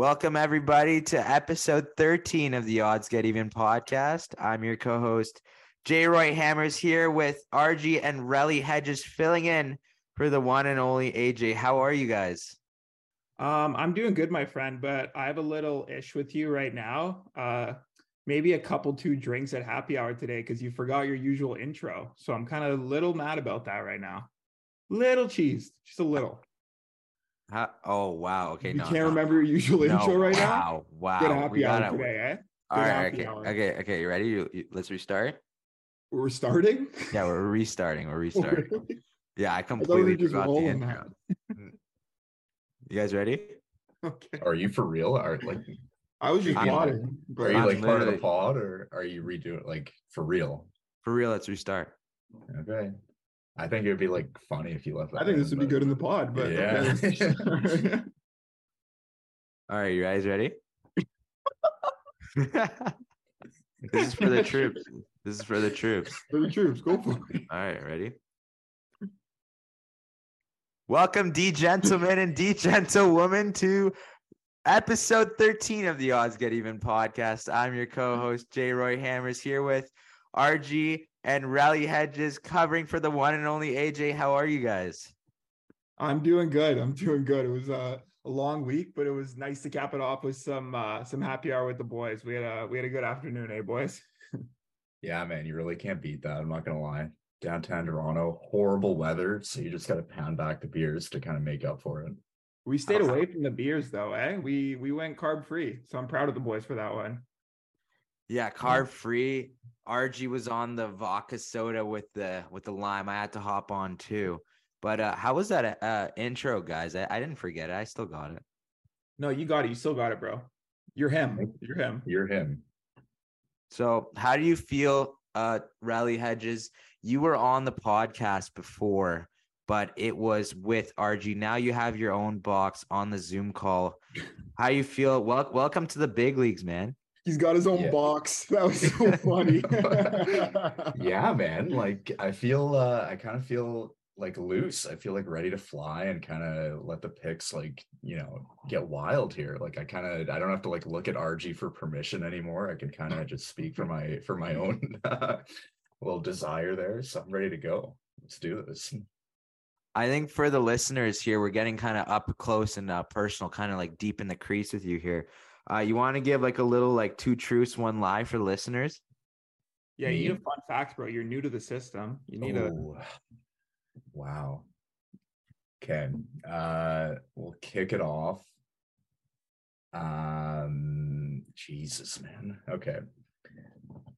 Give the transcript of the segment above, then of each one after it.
Welcome, everybody, to episode 13 of the Odds Get Even podcast. I'm your co host, J. Roy Hammers, here with RG and Relly Hedges filling in for the one and only AJ. How are you guys? Um, I'm doing good, my friend, but I have a little ish with you right now. Uh, maybe a couple two drinks at happy hour today because you forgot your usual intro. So I'm kind of a little mad about that right now. Little cheese, just a little. How, oh wow! Okay, you no, can't no. remember your usual No, intro right now. wow, Wow, Good We happy hour gotta- today, eh? All Good right, okay, hour. okay, okay. You ready? You, you- let's restart. We're starting. Yeah, we're restarting. We're restarting. Really? Yeah, I I thought we completely were just forgot the intro. You guys ready? Okay. Are you for real? Are like I was just I'm- plotting. are you like part of the pod or are you redoing like for real? For real, let's restart. Okay. I think it would be like funny if you left that. I think this in, would be good in the pod. But Yeah. okay. All right, you guys ready? this is for the troops. This is for the troops. for the troops, go for it. All right, ready? Welcome, D gentlemen and D gentlewomen, to episode 13 of the Odds Get Even podcast. I'm your co-host, J. Roy Hammers, here with RG and Rally Hedges, covering for the one and only AJ. How are you guys? I'm doing good. I'm doing good. It was uh, a long week, but it was nice to cap it off with some uh, some happy hour with the boys. We had a we had a good afternoon, eh, boys? Yeah, man, you really can't beat that. I'm not gonna lie. Downtown Toronto, horrible weather, so you just gotta pound back the beers to kind of make up for it. We stayed away from the beers though, eh? We we went carb free, so I'm proud of the boys for that one. Yeah, carb free. RG was on the vodka soda with the with the lime. I had to hop on too. But uh how was that uh intro, guys? I, I didn't forget it. I still got it. No, you got it. You still got it, bro. You're him. You're him. You're him. So how do you feel, uh Rally Hedges? You were on the podcast before, but it was with RG. Now you have your own box on the Zoom call. How you feel? Well, welcome to the big leagues, man. He's got his own Yeah. box. That was so funny. Yeah, man. Like I feel uh I kind of feel like loose. I feel like ready to fly and kind of let the picks like, you know, get wild here. Like I kind of I don't have to like look at RG for permission anymore. I can kind of just speak for my for my own little desire there. So I'm ready to go. Let's do this. I think for the listeners here, we're getting kind of up close and uh, personal, kind of like deep in the crease with you here. Uh, you want to give like a little like two truths, one lie for listeners? yeah, you need a fun fact, bro. You're new to the system. You need a Wow. Okay. Uh we'll kick it off. Um Jesus, man. Okay.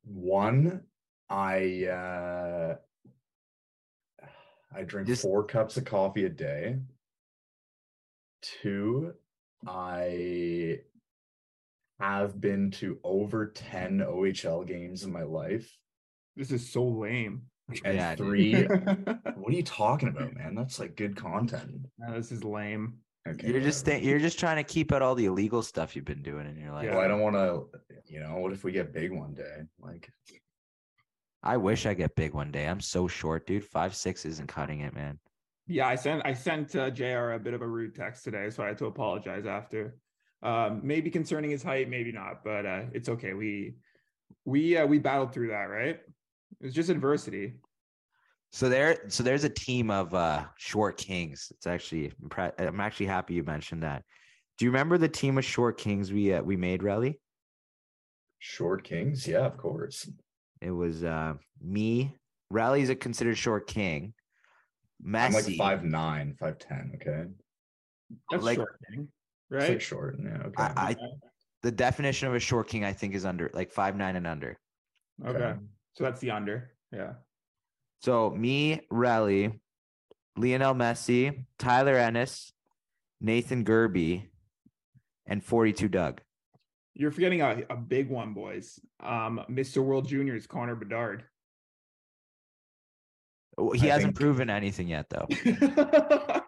One, I uh I drink Just- four cups of coffee a day. Two, I have been to over 10 OHL games in my life. this is so lame. And Yeah, three, what are you talking about, man? That's like good content. this is lame. Okay, You're just th- you're just trying to keep out all the illegal stuff you've been doing in your life. Yeah. Well, I don't want to, you know, what if we get big one day? Like, I wish I get big one day. I'm so short, dude. Five six isn't cutting it, man. Yeah, I sent I sent uh, Jr. a bit of a rude text today, so I had to apologize after. Um, maybe concerning his height, maybe not, but uh, it's okay. We we uh, we battled through that, right? It was just adversity. So there, so there's a team of uh short kings. It's actually I'm actually happy you mentioned that. Do you remember the team of short kings we uh, we made, Relly? short kings? Yeah, of course. It was uh me. Rally's a considered short king. I'm like Messi. five nine, five ten. Okay, That's Like- short thing, It's right? like short. Yeah. Okay. I, I the definition of a short king, I think, is under like five nine and under. okay, so that's the under. Yeah. So me, Rally, Lionel Messi, Tyler Ennis, Nathan Gerbe, and 42 Doug. You're forgetting a, a big one, boys. Um, Mr. World Juniors, Connor Bedard. He I hasn't think- proven anything yet, though.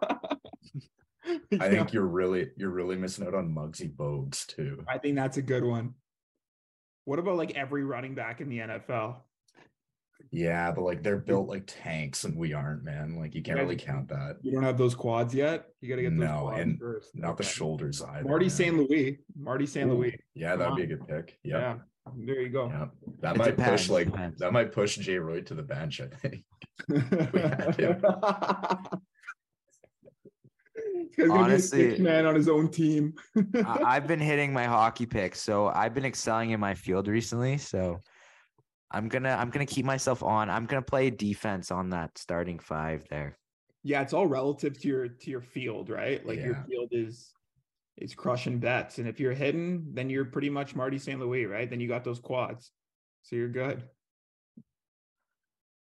I think you're really, you're really missing out on Muggsy Bogues too. I think that's a good one. What about like every running back in the NFL? Yeah, but like they're built like tanks and we aren't, man. Like you can't guys- really count that. You don't have those quads yet. You got to get those No, quads and first. Not the Okay. shoulders either. Marty man. St. Louis. Marty St. Ooh, Louis. Yeah, that'd be a good pick. Yep. Yeah. There you go. Yeah. That It might depends, push like that might push Jay Roy to the bench, I think. had him. He's Honestly- man on his own team. I've been hitting my hockey picks, so I've been excelling in my field recently. So I'm gonna I'm gonna keep myself on. I'm gonna play defense on that starting five there. yeah, it's all relative to your to your field, right? Like your field is is crushing bets, and if you're hitting, then you're pretty much Marty St. Louis, right? Then you got those quads, so you're good.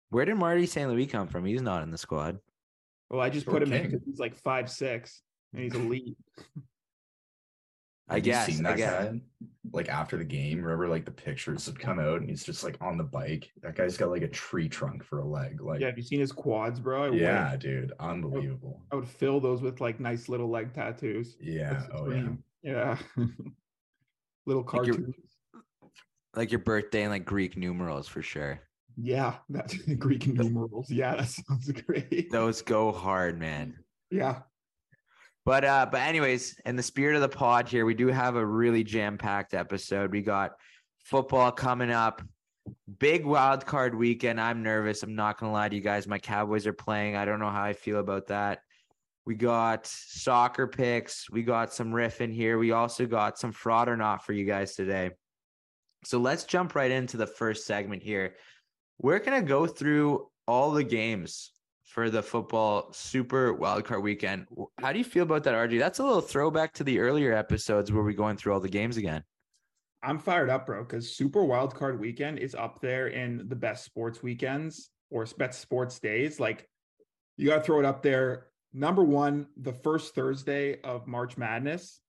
Where did Marty St. Louis come from? He's not in the squad. Well, I just Short put him in because he's like five six and he's elite. I Have you guess. seen I that guess. guy? Like after the game, remember like the pictures have come out and he's just like on the bike. That guy's got like a tree trunk for a leg. Like yeah, have you seen his quads, bro? I yeah, wish. dude. Unbelievable. I would fill those with like nice little leg tattoos. Yeah. Oh yeah. Yeah. little Like your- cartoons. Like your birthday and like Greek numerals for sure. Yeah, that's the Greek numerals. Yeah, that sounds great. Those go hard, man. Yeah. But uh, but anyways, in the spirit of the pod here, we do have a really jam-packed episode. We got football coming up. Big wild card weekend. I'm nervous. I'm not gonna lie to you guys. My Cowboys are playing. I don't know how I feel about that. We got soccer picks. We got some riff in here. We also got some fraud or not for you guys today. So let's jump right into the first segment here. We're gonna go through all the games for the football super wildcard weekend. How do you feel about that, RG? That's a little throwback to the earlier episodes where we're going through all the games again. I'm fired up, bro, because Super Wildcard Weekend is up there in the best sports weekends or best sports days. Like, you got to throw it up there. Number one, the first Thursday of March Madness,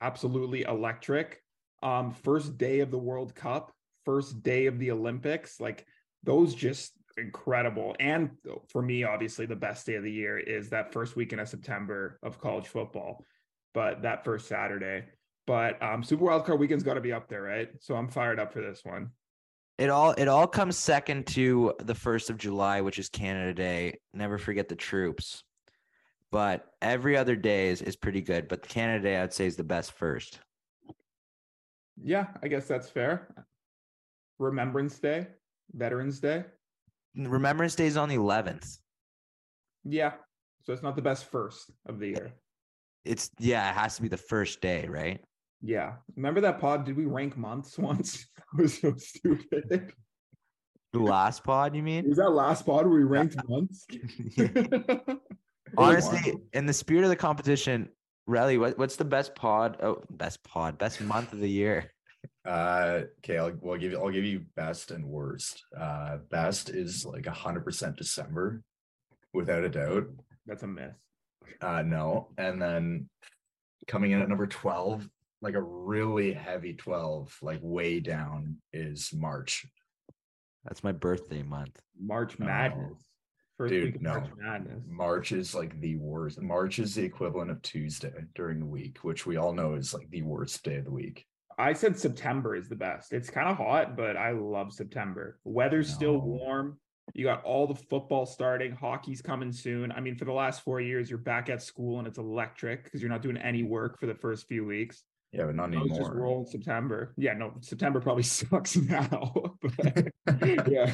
absolutely electric. Um, first day of the World Cup, first day of the Olympics, like those just incredible. And for me, obviously, the best day of the year is that first weekend of September of college football, but that first Saturday. But um, Super Wildcard Weekend's got to be up there, right? So I'm fired up for this one. It all it all comes second to the first of July, which is Canada Day. Never forget the troops. But every other day is, is pretty good. But Canada Day, I'd say, is the best first. Yeah, I guess that's fair. Remembrance Day, Veterans Day. Remembrance Day is on the 11th. Yeah, so it's not the best first of the year. It's yeah, it has to be the first day, right? Yeah, remember that pod? Did we rank months once? that was so stupid. The last pod, you mean? Was that last pod where we ranked months? Honestly, in the spirit of the competition, Relly, what, what's the best pod? Oh, best pod, best month of the year. Uh okay, I'll, well, I'll give you I'll give you best and worst. Uh best is like hundred percent December, without a doubt. that's a myth. Uh no. And then coming in at number 12, like a really heavy 12, like way down is March. That's my birthday month. March No. Madness. First Dude, week of no. March Madness. March is like the worst. March is the equivalent of Tuesday during the week, which we all know is like the worst day of the week. I said September is the best. It's kind of hot, but I love September. Weather's still warm. You got all the football starting. Hockey's coming soon. I mean, for the last four years, you're back at school and it's electric because you're not doing any work for the first few weeks. Yeah, but not I was just anymore. roll in September. Yeah, no, September probably sucks now. but yeah.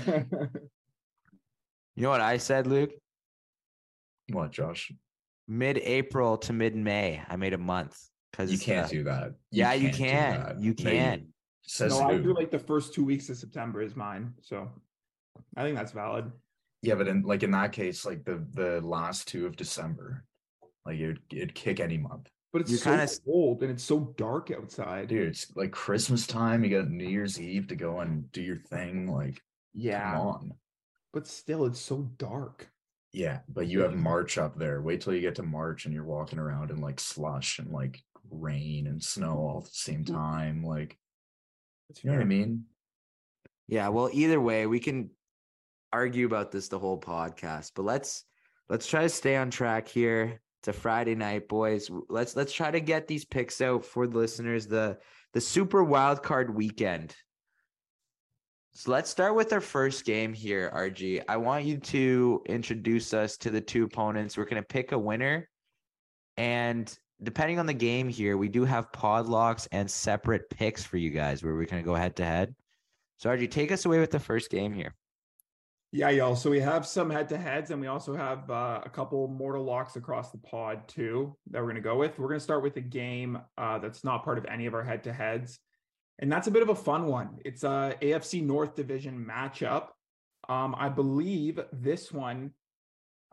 You know what I said, Luke? What, Josh? Mid-April to mid-May, I made a month because You can't do that. Yeah, you can't do can. that. You can. Says no, I who? do like the first two weeks of September is mine. So I think that's valid. Yeah, but in like in that case, like the the last two of December, like it'd, it'd kick any month. But it's You so kinda- cold and it's so dark outside. Dude, it's like Christmas time. You got New Year's Eve to go and do your thing. Like, yeah. come on. But still, it's so dark. Yeah, but you have March up there. Wait till you get to March and you're walking around in like slush and like rain and snow all at the same mm. time. Like, you know what I mean? Yeah, well, either way, we can argue about this the whole podcast, but let's let's try to stay on track here. It's a Friday night, boys. Let's let's try to get these picks out for the listeners. The the super wild card weekend. So let's start with our first game here, RG. I want you to introduce us to the two opponents. We're going to pick a winner. And depending on the game here, we do have pod locks and separate picks for you guys where we're going to go head to head. So, RG, take us away with the first game here. Yeah, y'all. So we have some head to heads, and we also have uh, a couple mortal locks across the pod too that we're going to go with. We're going to start with a game uh, that's not part of any of our head to heads, and that's a bit of a fun one. It's a AFC North Division matchup. Um, I believe this one.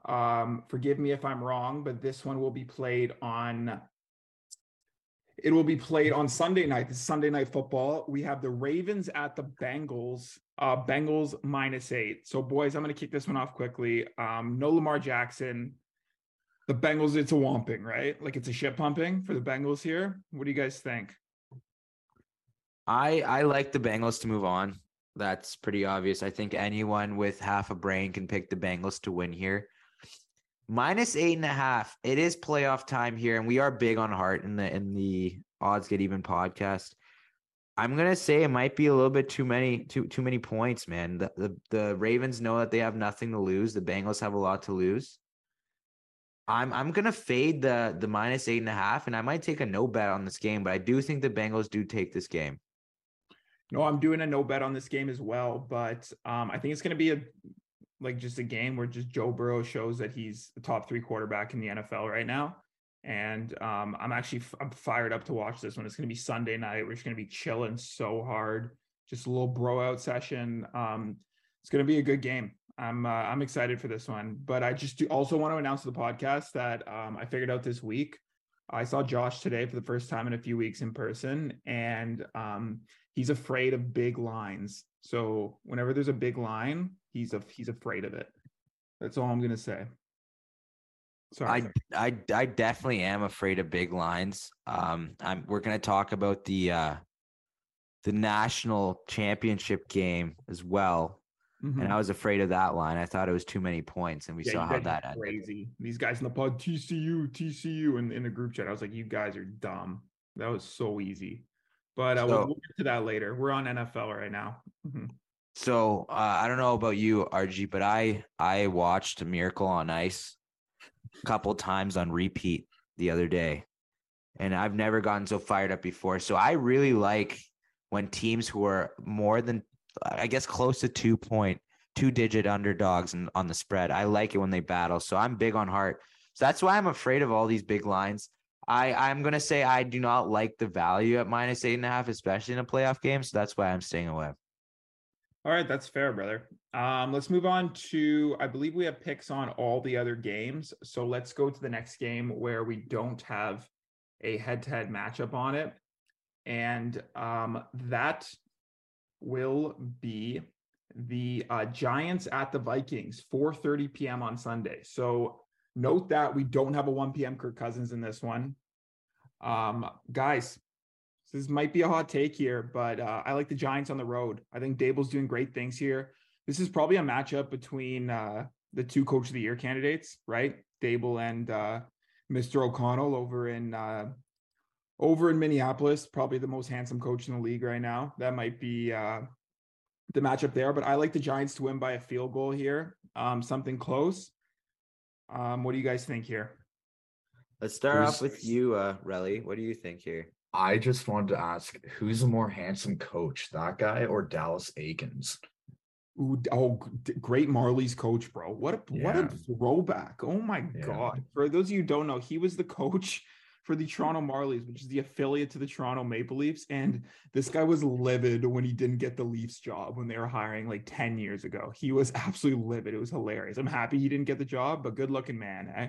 Um, forgive me if I'm wrong, but this one will be played on it will be played on Sunday night. This is Sunday night football. We have the Ravens at the Bengals. Uh, Bengals minus eight. So, boys, I'm going to kick this one off quickly. Um, no Lamar Jackson. The Bengals, it's a whomping, right? Like it's a shit pumping for the Bengals here. What do you guys think? I I like the Bengals to move on. That's pretty obvious. I think anyone with half a brain can pick the Bengals to win here minus eight and a half. It is playoff time here, and we are big on heart in the in the odds get even podcast. I'm gonna say it might be a little bit too many too too many points, man. The, the the Ravens know that they have nothing to lose. The Bengals have a lot to lose. I'm I'm gonna fade the the minus eight and a half, and I might take a no bet on this game, but I do think the Bengals do take this game. No, I'm doing a no bet on this game as well, but um, I think it's gonna be a like just a game where just Joe Burrow shows that he's the top three quarterback in the NFL right now. And um, I'm actually I'm fired up to watch this one. It's going to be Sunday night. We're just going to be chilling so hard. Just a little bro out session. Um, it's going to be a good game. I'm uh, I'm excited for this one. But I just do also want to announce to the podcast that um, I figured out this week. I saw Josh today for the first time in a few weeks in person, and um, he's afraid of big lines. So whenever there's a big line, he's a he's afraid of it. That's all I'm gonna say. Sorry. I I I definitely am afraid of big lines. Um, I'm we're gonna talk about the uh the national championship game as well. Mm-hmm. And I was afraid of that line. I thought it was too many points, and we yeah, saw how that ended. Crazy. These guys in the pod, TCU, TCU, and in, in the group chat, I was like, "You guys are dumb." That was so easy. But uh, we'll, we'll, get to that later. We're on NFL right now. Mm-hmm. So uh, I don't know about you, RG, but I I watched Miracle on Ice a couple times on repeat the other day, and I've never gotten so fired up before. So I really like when teams who are more than I guess close to two point two digit underdogs and on the spread. I like it when they battle. So I'm big on heart. So that's why I'm afraid of all these big lines. I I'm gonna say I do not like the value at minus eight and a half, especially in a playoff game. So that's why I'm staying away. All right, that's fair, brother. Um, let's move on to I believe we have picks on all the other games. So let's go to the next game where we don't have a head-to-head matchup on it. And um, that will be the uh, Giants at the Vikings, 4:30 p.m. on Sunday. So note that we don't have a 1 p.m. Kirk Cousins in this one. Um, guys, this might be a hot take here, but uh, I like the Giants on the road. I think Daboll's doing great things here. This is probably a matchup between uh, the two Coach of the Year candidates, right? Dable and uh, Mr. O'Connell over in uh, over in Minneapolis, probably the most handsome coach in the league right now. That might be uh, the matchup there, but I like the Giants to win by a field goal here, um, something close. Um, what do you guys think here? Let's start off with you, uh, Relly. What do you think here? I just wanted to ask who's a more handsome coach, that guy or Dallas Eakins? Ooh, oh, great Marlies coach, bro. What a yeah. what a throwback. Oh my yeah. god. For those of you who don't know, he was the coach for the Toronto Marlies, which is the affiliate to the Toronto Maple Leafs. And this guy was livid when he didn't get the Leafs job when they were hiring like 10 years ago. He was absolutely livid. It was hilarious. I'm happy he didn't get the job, but good looking man, eh?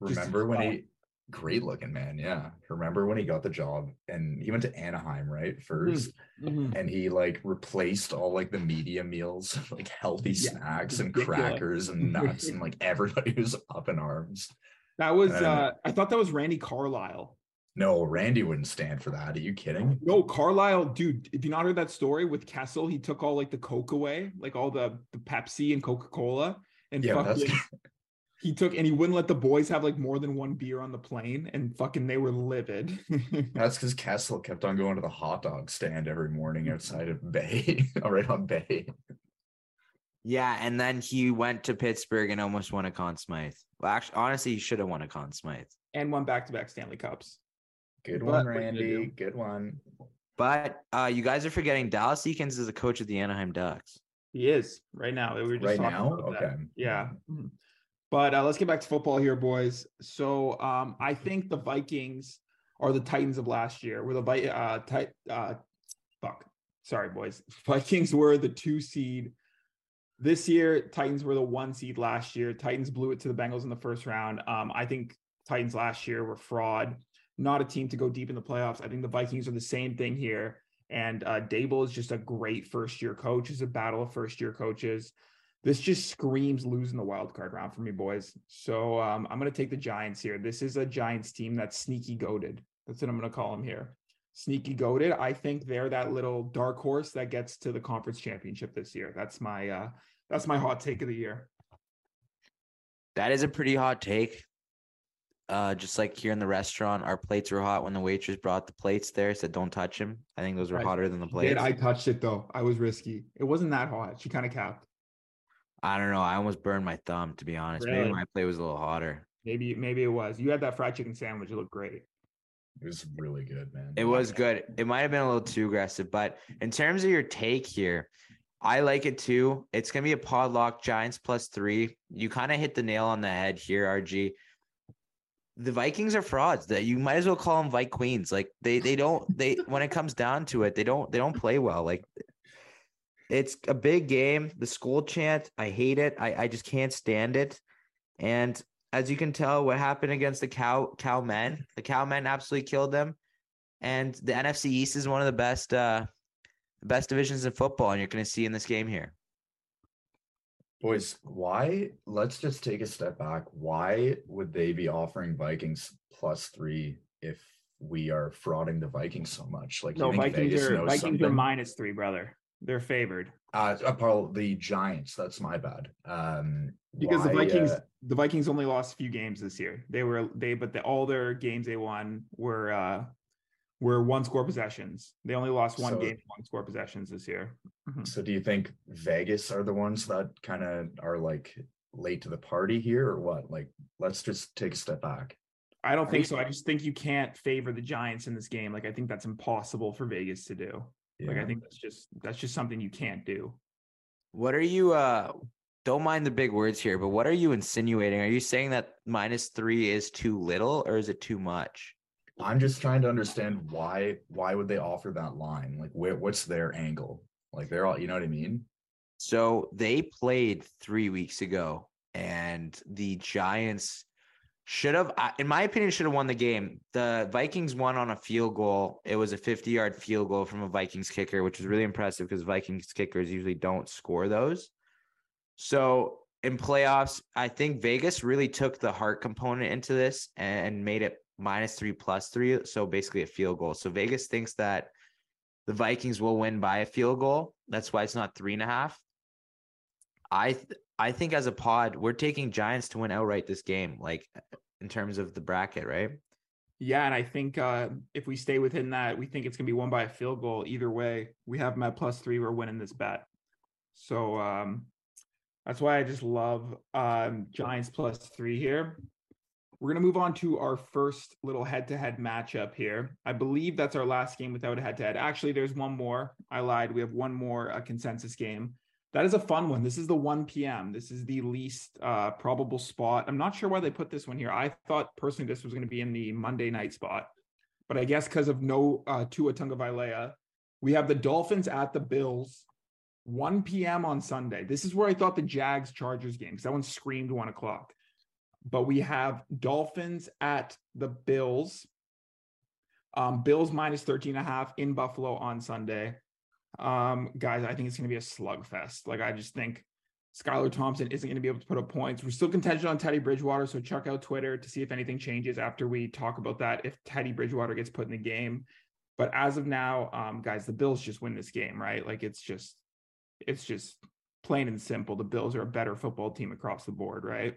Remember when he great looking man. Yeah. Remember when he got the job and he went to Anaheim, right? 1st mm-hmm. And he like replaced all like the media meals, like healthy yeah, snacks and crackers and nuts, and like everybody was up in arms. That was uh I thought that was Randy Carlyle. No, Randy wouldn't stand for that. Are you kidding? No, Carlyle, dude. If you not heard that story with Kessel, he took all like the Coke away, like all the the Pepsi and Coca Cola, and yeah, fucking, he took and he wouldn't let the boys have like more than one beer on the plane and fucking they were livid. That's because Kessel kept on going to the hot dog stand every morning outside of Bay, right on Bay. Yeah, and then he went to Pittsburgh and almost won a Conn Smythe. Well, actually, honestly, he should have won a Conn Smythe. and won back to back Stanley Cups. Good But one, what are you gonna Randy. Good one. But uh, you guys are forgetting Dallas Eakins is the coach of the Anaheim Ducks. He is right now. We were just Right talking now? about that. Okay. Yeah. Mhm. But uh, let's get back to football here, boys. So um, I think the Vikings are the Titans of last year. Were the uh, uh, fuck. Sorry, boys. Vikings were the two seed this year. Titans were the one seed last year. Titans blew it to the Bengals in the first round. Um, I think Titans last year were fraud. Not a team to go deep in the playoffs. I think the Vikings are the same thing here. And uh, Daboll is just a great first year coach. It's a battle of first year coaches. This just screams losing the wild card round for me, boys. So um, I'm going to take the Giants here. This is a Giants team that's sneaky goaded. That's what I'm going to call them here. Sneaky goaded. I think they're that little dark horse that gets to the conference championship this year. That's my uh, that's my hot take of the year. That is a pretty hot take. Uh, just like here in the restaurant, our plates were hot when the waitress brought the plates there. Said, "Don't touch them." I think those were hotter than the Did plates. I I, touched it though? I was risky. It wasn't that hot. She kind of capped. Don't know. I almost burned my thumb, to be honest. Maybe my plate was a little hotter. Maybe maybe it was. You had that fried chicken sandwich. It looked great. It was really good, man. It was good. It might have been a little too aggressive, but in terms of your take here, I like it too. It's gonna be a podlock Giants plus three. You kind of hit the nail on the head here, RG. The Vikings are frauds. That you might as well call them Vike Queens. Like they they don't they when it comes down to it, they don't they don't play well. Like it's a big game. The school chant, I hate it. I, I just can't stand it. And as you can tell, what happened against the cow cow men, the cow men absolutely killed them. And the NFC East is one of the best uh best divisions in football, and you're gonna see in this game here. Boys, why? Let's just take a step back. Why would they be offering Vikings plus three if we are frauding the Vikings so much? Like, No, Vikings Vegas are knows Vikings are minus three, brother. They're favored Uh, apart the Giants, that's my bad. Um, because the Vikings uh, the Vikings only lost a few games this year. They were they but the, all their games they won were uh were one score possessions. They only lost one So- game one score possessions this year. Mhm. So do you think Vegas are the ones that kind of are like late to the party here or what? Like let's just take a step back. I don't think so. I just think you can't favor the Giants in this game. Like I think that's impossible for Vegas to do. Like I think that's just that's just something you can't do. What are you uh don't mind the big words here, but what are you insinuating? Are you saying that minus three is too little or is it too much? I'm just trying to understand why why would they offer that line? Like where what's their angle? Like they're all you know what I mean? So they played three weeks ago, and the Giants should have, in my opinion, should have won the game. The Vikings won on a field goal. It was a 50 yard field goal from a Vikings kicker, which was really impressive because Vikings kickers usually don't score those. So in playoffs, I think Vegas really took the heart component into this and made it minus three plus three. So basically a field goal. So Vegas thinks that the Vikings will win by a field goal. That's why it's not three and a half. I I think as a pod, we're taking Giants to win outright this game, like in terms of the bracket, right? Yeah, and I think uh, if we stay within that, we think it's gonna be won by a field goal. Either way, we have them at plus three. We're winning this bet. So um, that's why I just love um, Giants plus three here. We're gonna move on to our first little head-to-head matchup here. I believe that's our last game without a head-to-head. Actually, there's one more. I lied. We have one more uh, consensus game. That is a fun one. This is the 1 p.m. This is the least uh, probable spot. I'm not sure why they put this one here. I thought personally this was going to be in the Monday night spot, but I guess because of no uh, Tua Tagovailoa, we have the Dolphins at the Bills, 1 p.m. on Sunday. This is where I thought the Jags Chargers game because that one screamed one o'clock. But we have Dolphins at the Bills. Um, Bills minus 13 and a half in Buffalo on Sunday. Um, guys, I think it's going to be a slugfest. Like, I just think Skylar Thompson isn't going to be able to put up points. We're still contingent on Teddy Bridgewater, so check out Twitter to see if anything changes after we talk about that. If Teddy Bridgewater gets put in the game, but as of now, um, guys, the Bills just win this game, right? Like, it's just, it's just plain and simple. The Bills are a better football team across the board, right?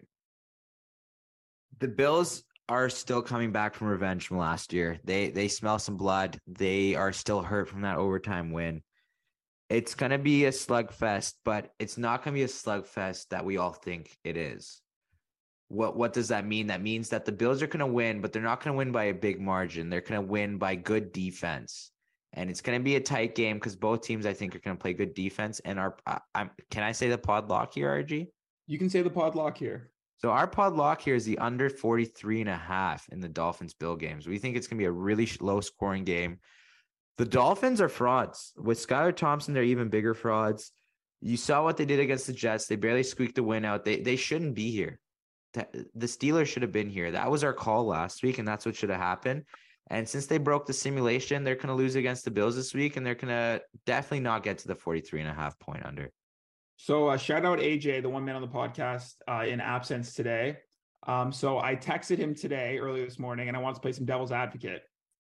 The Bills are still coming back from revenge from last year. They they smell some blood. They are still hurt from that overtime win. It's gonna be a slugfest, but it's not gonna be a slugfest that we all think it is. What what does that mean? That means that the Bills are gonna win, but they're not gonna win by a big margin. They're gonna win by good defense, and it's gonna be a tight game because both teams I think are gonna play good defense. And our, I'm can I say the pod lock here, RG? You can say the pod lock here. So our pod lock here is the under 43 and a half in the Dolphins Bill games. We think it's going to be a really low scoring game. The Dolphins are frauds. With Skylar Thompson, they're even bigger frauds. You saw what they did against the Jets. They barely squeaked the win out. They they shouldn't be here. The Steelers should have been here. That was our call last week, and that's what should have happened. And since they broke the simulation, they're going to lose against the Bills this week, and they're going to definitely not get to the 43 and a half point under. So uh, shout out AJ, the one man on the podcast uh, in absence today. Um, so I texted him today earlier this morning, and I wanted to play some devil's advocate.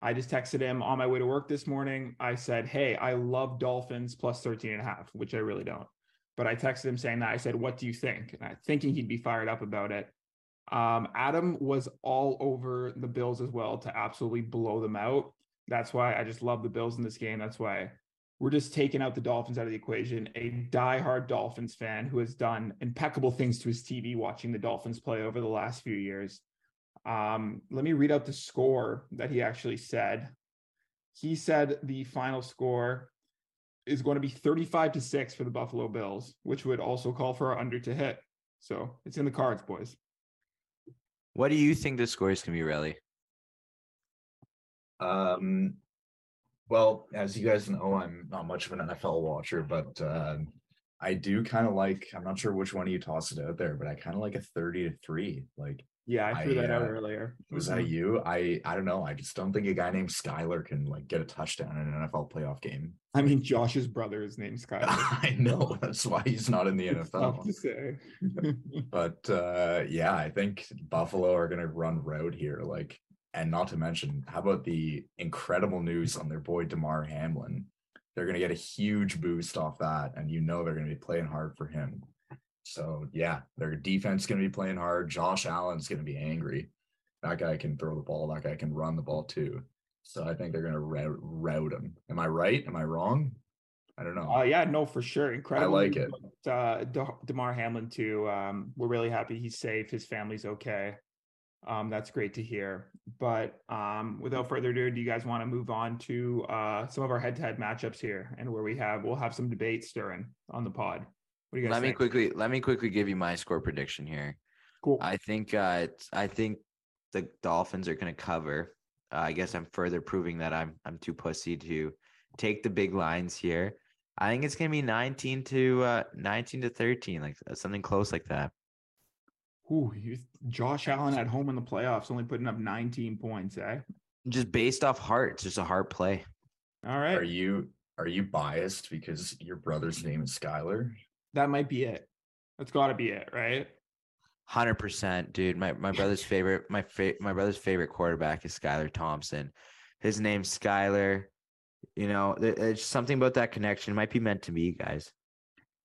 I just texted him on my way to work this morning. I said, Hey, I love Dolphins plus 13 and a half, which I really don't. But I texted him saying that I said, What do you think? And I thinking he'd be fired up about it. Um, Adam was all over the Bills as well to absolutely blow them out. That's why I just love the Bills in this game. That's why we're just taking out the Dolphins out of the equation. A die-hard Dolphins fan who has done impeccable things to his TV watching the Dolphins play over the last few years. Um, let me read out the score that he actually said. He said the final score is going to be 35 to 6 for the Buffalo Bills, which would also call for our under to hit. So it's in the cards, boys. What do you think the score is going to be, really? Um, well, as you guys know, I'm not much of an NFL watcher, but uh, I do kind of like. I'm not sure which one of you tossed it out there, but I kind of like a thirty to three. Like, yeah, I threw I, that uh, out earlier. Was mm-hmm. that you? I I don't know. I just don't think a guy named Skyler can like get a touchdown in an NFL playoff game. I mean, Josh's brother is named Skyler. I know. That's why he's not in the NFL. to say. but uh, yeah, I think Buffalo are gonna run road here. Like and not to mention, how about the incredible news on their boy Damar Hamlin? They're going to get a huge boost off that, and you know they're going to be playing hard for him. So yeah, their defense is going to be playing hard. Josh Allen's going to be angry. That guy can throw the ball. That guy can run the ball too. So I think they're going to route, route him. Am I right? Am I wrong? I don't know. Uh, yeah, no, for sure. Incredible. I like it. Uh, Damar Hamlin too. Um, we're really happy he's safe. His family's okay. Um, that's great to hear. But um, without further ado, do you guys want to move on to uh, some of our head-to-head matchups here, and where we have we'll have some debate stirring on the pod. What do you guys? Let think? me quickly let me quickly give you my score prediction here. Cool. I think uh, I think the Dolphins are going to cover. Uh, I guess I'm further proving that I'm I'm too pussy to take the big lines here. I think it's going to be 19 to uh, 19 to 13, like something close like that. Ooh, Josh Allen at home in the playoffs, only putting up 19 points, eh? Just based off heart, it's just a heart play. All right. Are you are you biased because your brother's name is Skyler? That might be it. That's got to be it, right? Hundred percent, dude. My my brother's favorite my fa- my brother's favorite quarterback is Skylar Thompson. His name's Skylar. You know, there's something about that connection. It might be meant to be, guys.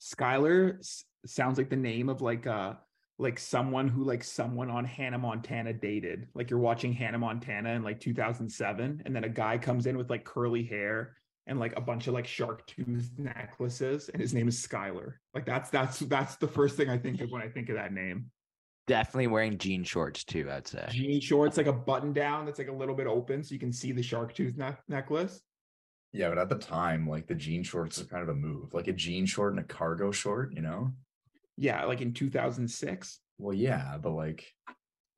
Skylar sounds like the name of like a like someone who like someone on Hannah Montana dated. Like you're watching Hannah Montana in like 2007 and then a guy comes in with like curly hair and like a bunch of like shark tooth necklaces and his name is Skylar. Like that's that's that's the first thing I think of when I think of that name. Definitely wearing jean shorts too, I'd say. Jean shorts like a button down that's like a little bit open so you can see the shark tooth ne- necklace. Yeah, but at the time, like the jean shorts is kind of a move, like a jean short and a cargo short, you know? Yeah, like in 2006. Well, yeah, but like,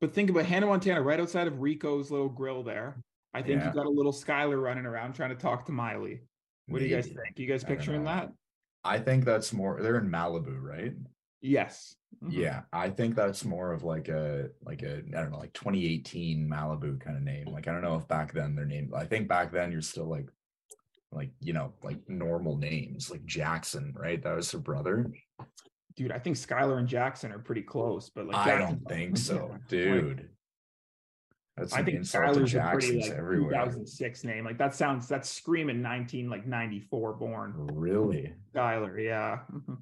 but think about Hannah Montana right outside of Rico's little grill there. I think yeah. you got a little Skyler running around trying to talk to Miley. What Maybe. do you guys think? you guys picturing that? I think that's more. They're in Malibu, right? Yes. Mm-hmm. Yeah, I think that's more of like a like a I don't know like 2018 Malibu kind of name. Like I don't know if back then their name. I think back then you're still like like you know like normal names like Jackson, right? That was her brother dude, I think Skylar and Jackson are pretty close, but like I don't think so, dude. That's I think Skylar's a pretty like everywhere. 2006 name. Like that sounds that's screaming 19 like 94 born. Really? Skylar, yeah.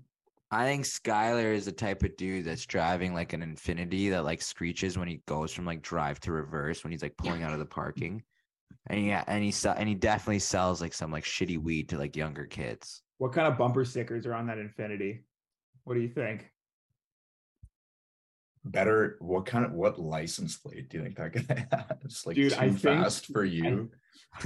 I think Skylar is the type of dude that's driving like an Infiniti that like screeches when he goes from like drive to reverse when he's like pulling out of the parking. And yeah, and he se- and he definitely sells like some like shitty weed to like younger kids. What kind of bumper stickers are on that Infiniti? What do you think? Better. What kind of what license plate do you think that guy has? Like Dude, too I think- fast for you.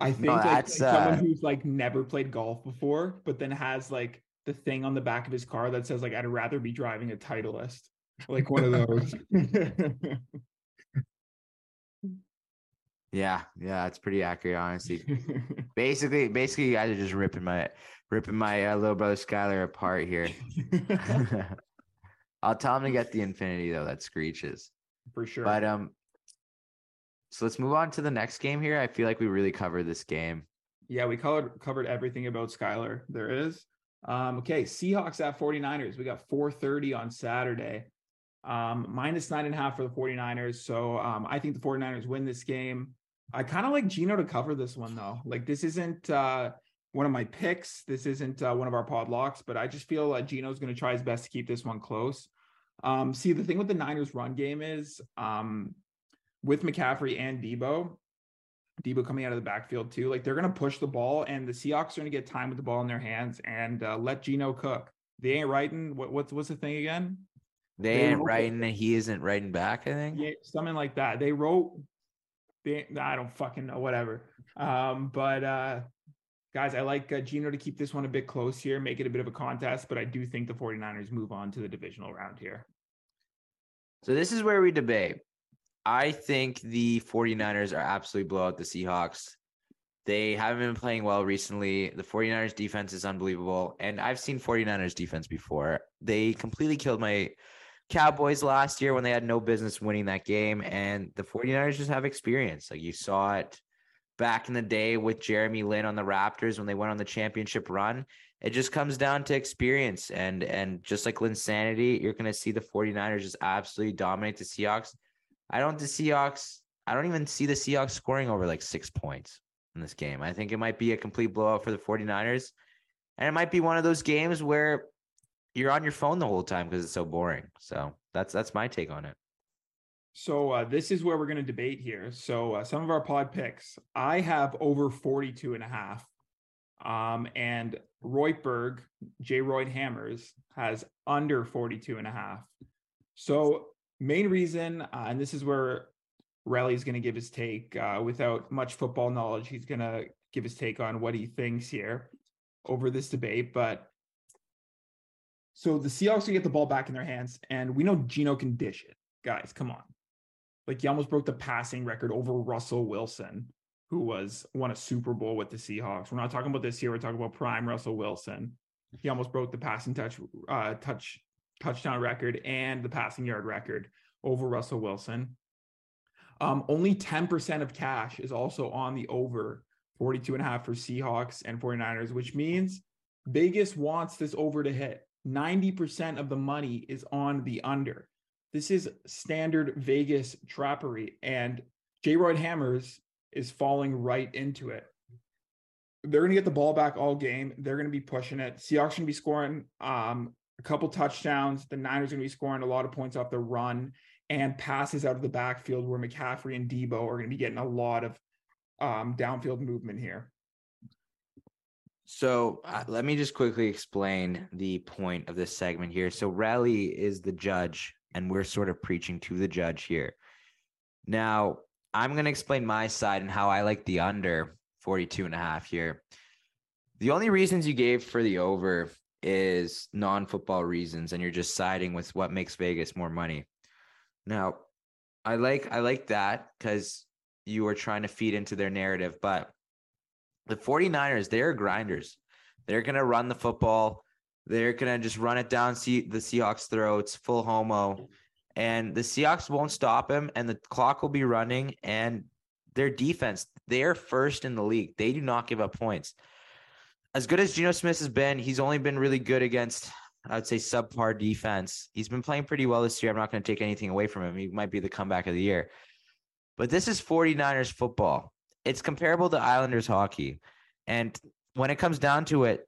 I think No, like, that's, like someone uh, who's like never played golf before, but then has like the thing on the back of his car that says like I'd rather be driving a Titleist, like one of those. yeah, yeah, it's pretty accurate, honestly. basically, basically, you guys are just ripping my ripping my uh, little brother Skylar apart here. I'll tell him to get the Infiniti though. That screeches. For sure. But um, so let's move on to the next game here. I feel like we really covered this game. Yeah, we covered covered everything about Skylar. There is. Um, okay, Seahawks at 49ers. We got 430 on Saturday. Um, minus nine and a half for the 49ers. So um, I think the 49ers win this game. I kind of like Geno to cover this one though. Like this isn't uh one of my picks. This isn't uh, one of our pod locks, but I just feel like Geno's going to try his best to keep this one close. Um, see, the thing with the Niners run game is um, with McCaffrey and Deebo, Deebo coming out of the backfield too. Like they're going to push the ball, and the Seahawks are going to get time with the ball in their hands and uh, let Geno cook. They ain't writing. What, what's what's the thing again? They They ain't wrote- writing, he isn't writing back. I think. Yeah, something like that. They wrote. They, I don't fucking know. Whatever. Um, but uh, guys, I like uh, Geno to keep this one a bit close here, make it a bit of a contest. But I do think the 49ers move on to the divisional round here. So this is where we debate. I think the 49ers are absolutely blow out the Seahawks. They haven't been playing well recently. The 49ers defense is unbelievable. And I've seen 49ers defense before. They completely killed my Cowboys last year when they had no business winning that game. And the 49ers just have experience. Like you saw it back in the day with Jeremy Lin on the Raptors when they went on the championship run. It just comes down to experience. And and just like Linsanity, you're gonna see the 49ers just absolutely dominate the Seahawks. I don't the Seahawks, I don't even see the Seahawks scoring over like six points in this game. I think it might be a complete blowout for the 49ers. And it might be one of those games where you're on your phone the whole time because it's so boring. So that's that's my take on it. So uh, this is where we're going to debate here. So uh, some of our pod picks, I have over 42 and a half. Um, and Royberg, J. Royd Hammers has under 42 and a half. So main reason, uh, and this is where Relly's going to give his take uh, without much football knowledge. He's going to give his take on what he thinks here over this debate. But so the Seahawks will get the ball back in their hands, and we know Geno can dish it. Guys, come on. Like he almost broke the passing record over Russell Wilson, who was won a Super Bowl with the Seahawks. We're not talking about this here. We're talking about prime Russell Wilson. He almost broke the passing touch uh, touch touchdown record and the passing yard record over Russell Wilson. Um, only 10% of cash is also on the over 42 and a half for Seahawks and 49ers, which means Vegas wants this over to hit. 90% of the money is on the under. This is standard Vegas trappery, and J. Royd Hammers is falling right into it. They're going to get the ball back all game. They're going to be pushing it. Seahawks going to be scoring um, a couple touchdowns. The Niners going to be scoring a lot of points off the run and passes out of the backfield where McCaffrey and Deebo are going to be getting a lot of um, downfield movement here. So uh, let me just quickly explain the point of this segment here. So Rally is the judge, and we're sort of preaching to the judge here. Now, I'm going to explain my side and how I like the under 42 and a half here. The only reasons you gave for the over is non-football reasons and you're just siding with what makes Vegas more money. Now, I like I like that cuz you are trying to feed into their narrative, but the 49ers, they're grinders. They're to run the football. They're to just run it down see the Seahawks throats full homo and the Seahawks won't stop him and the clock will be running and their defense, they're first in the league. They do not give up points. As good as Geno Smith has been, he's only been really good against I would say subpar defense. He's been playing pretty well this year. I'm not going to take anything away from him. He might be the comeback of the year. But this is 49ers football. It's comparable to Islanders hockey. And when it comes down to it,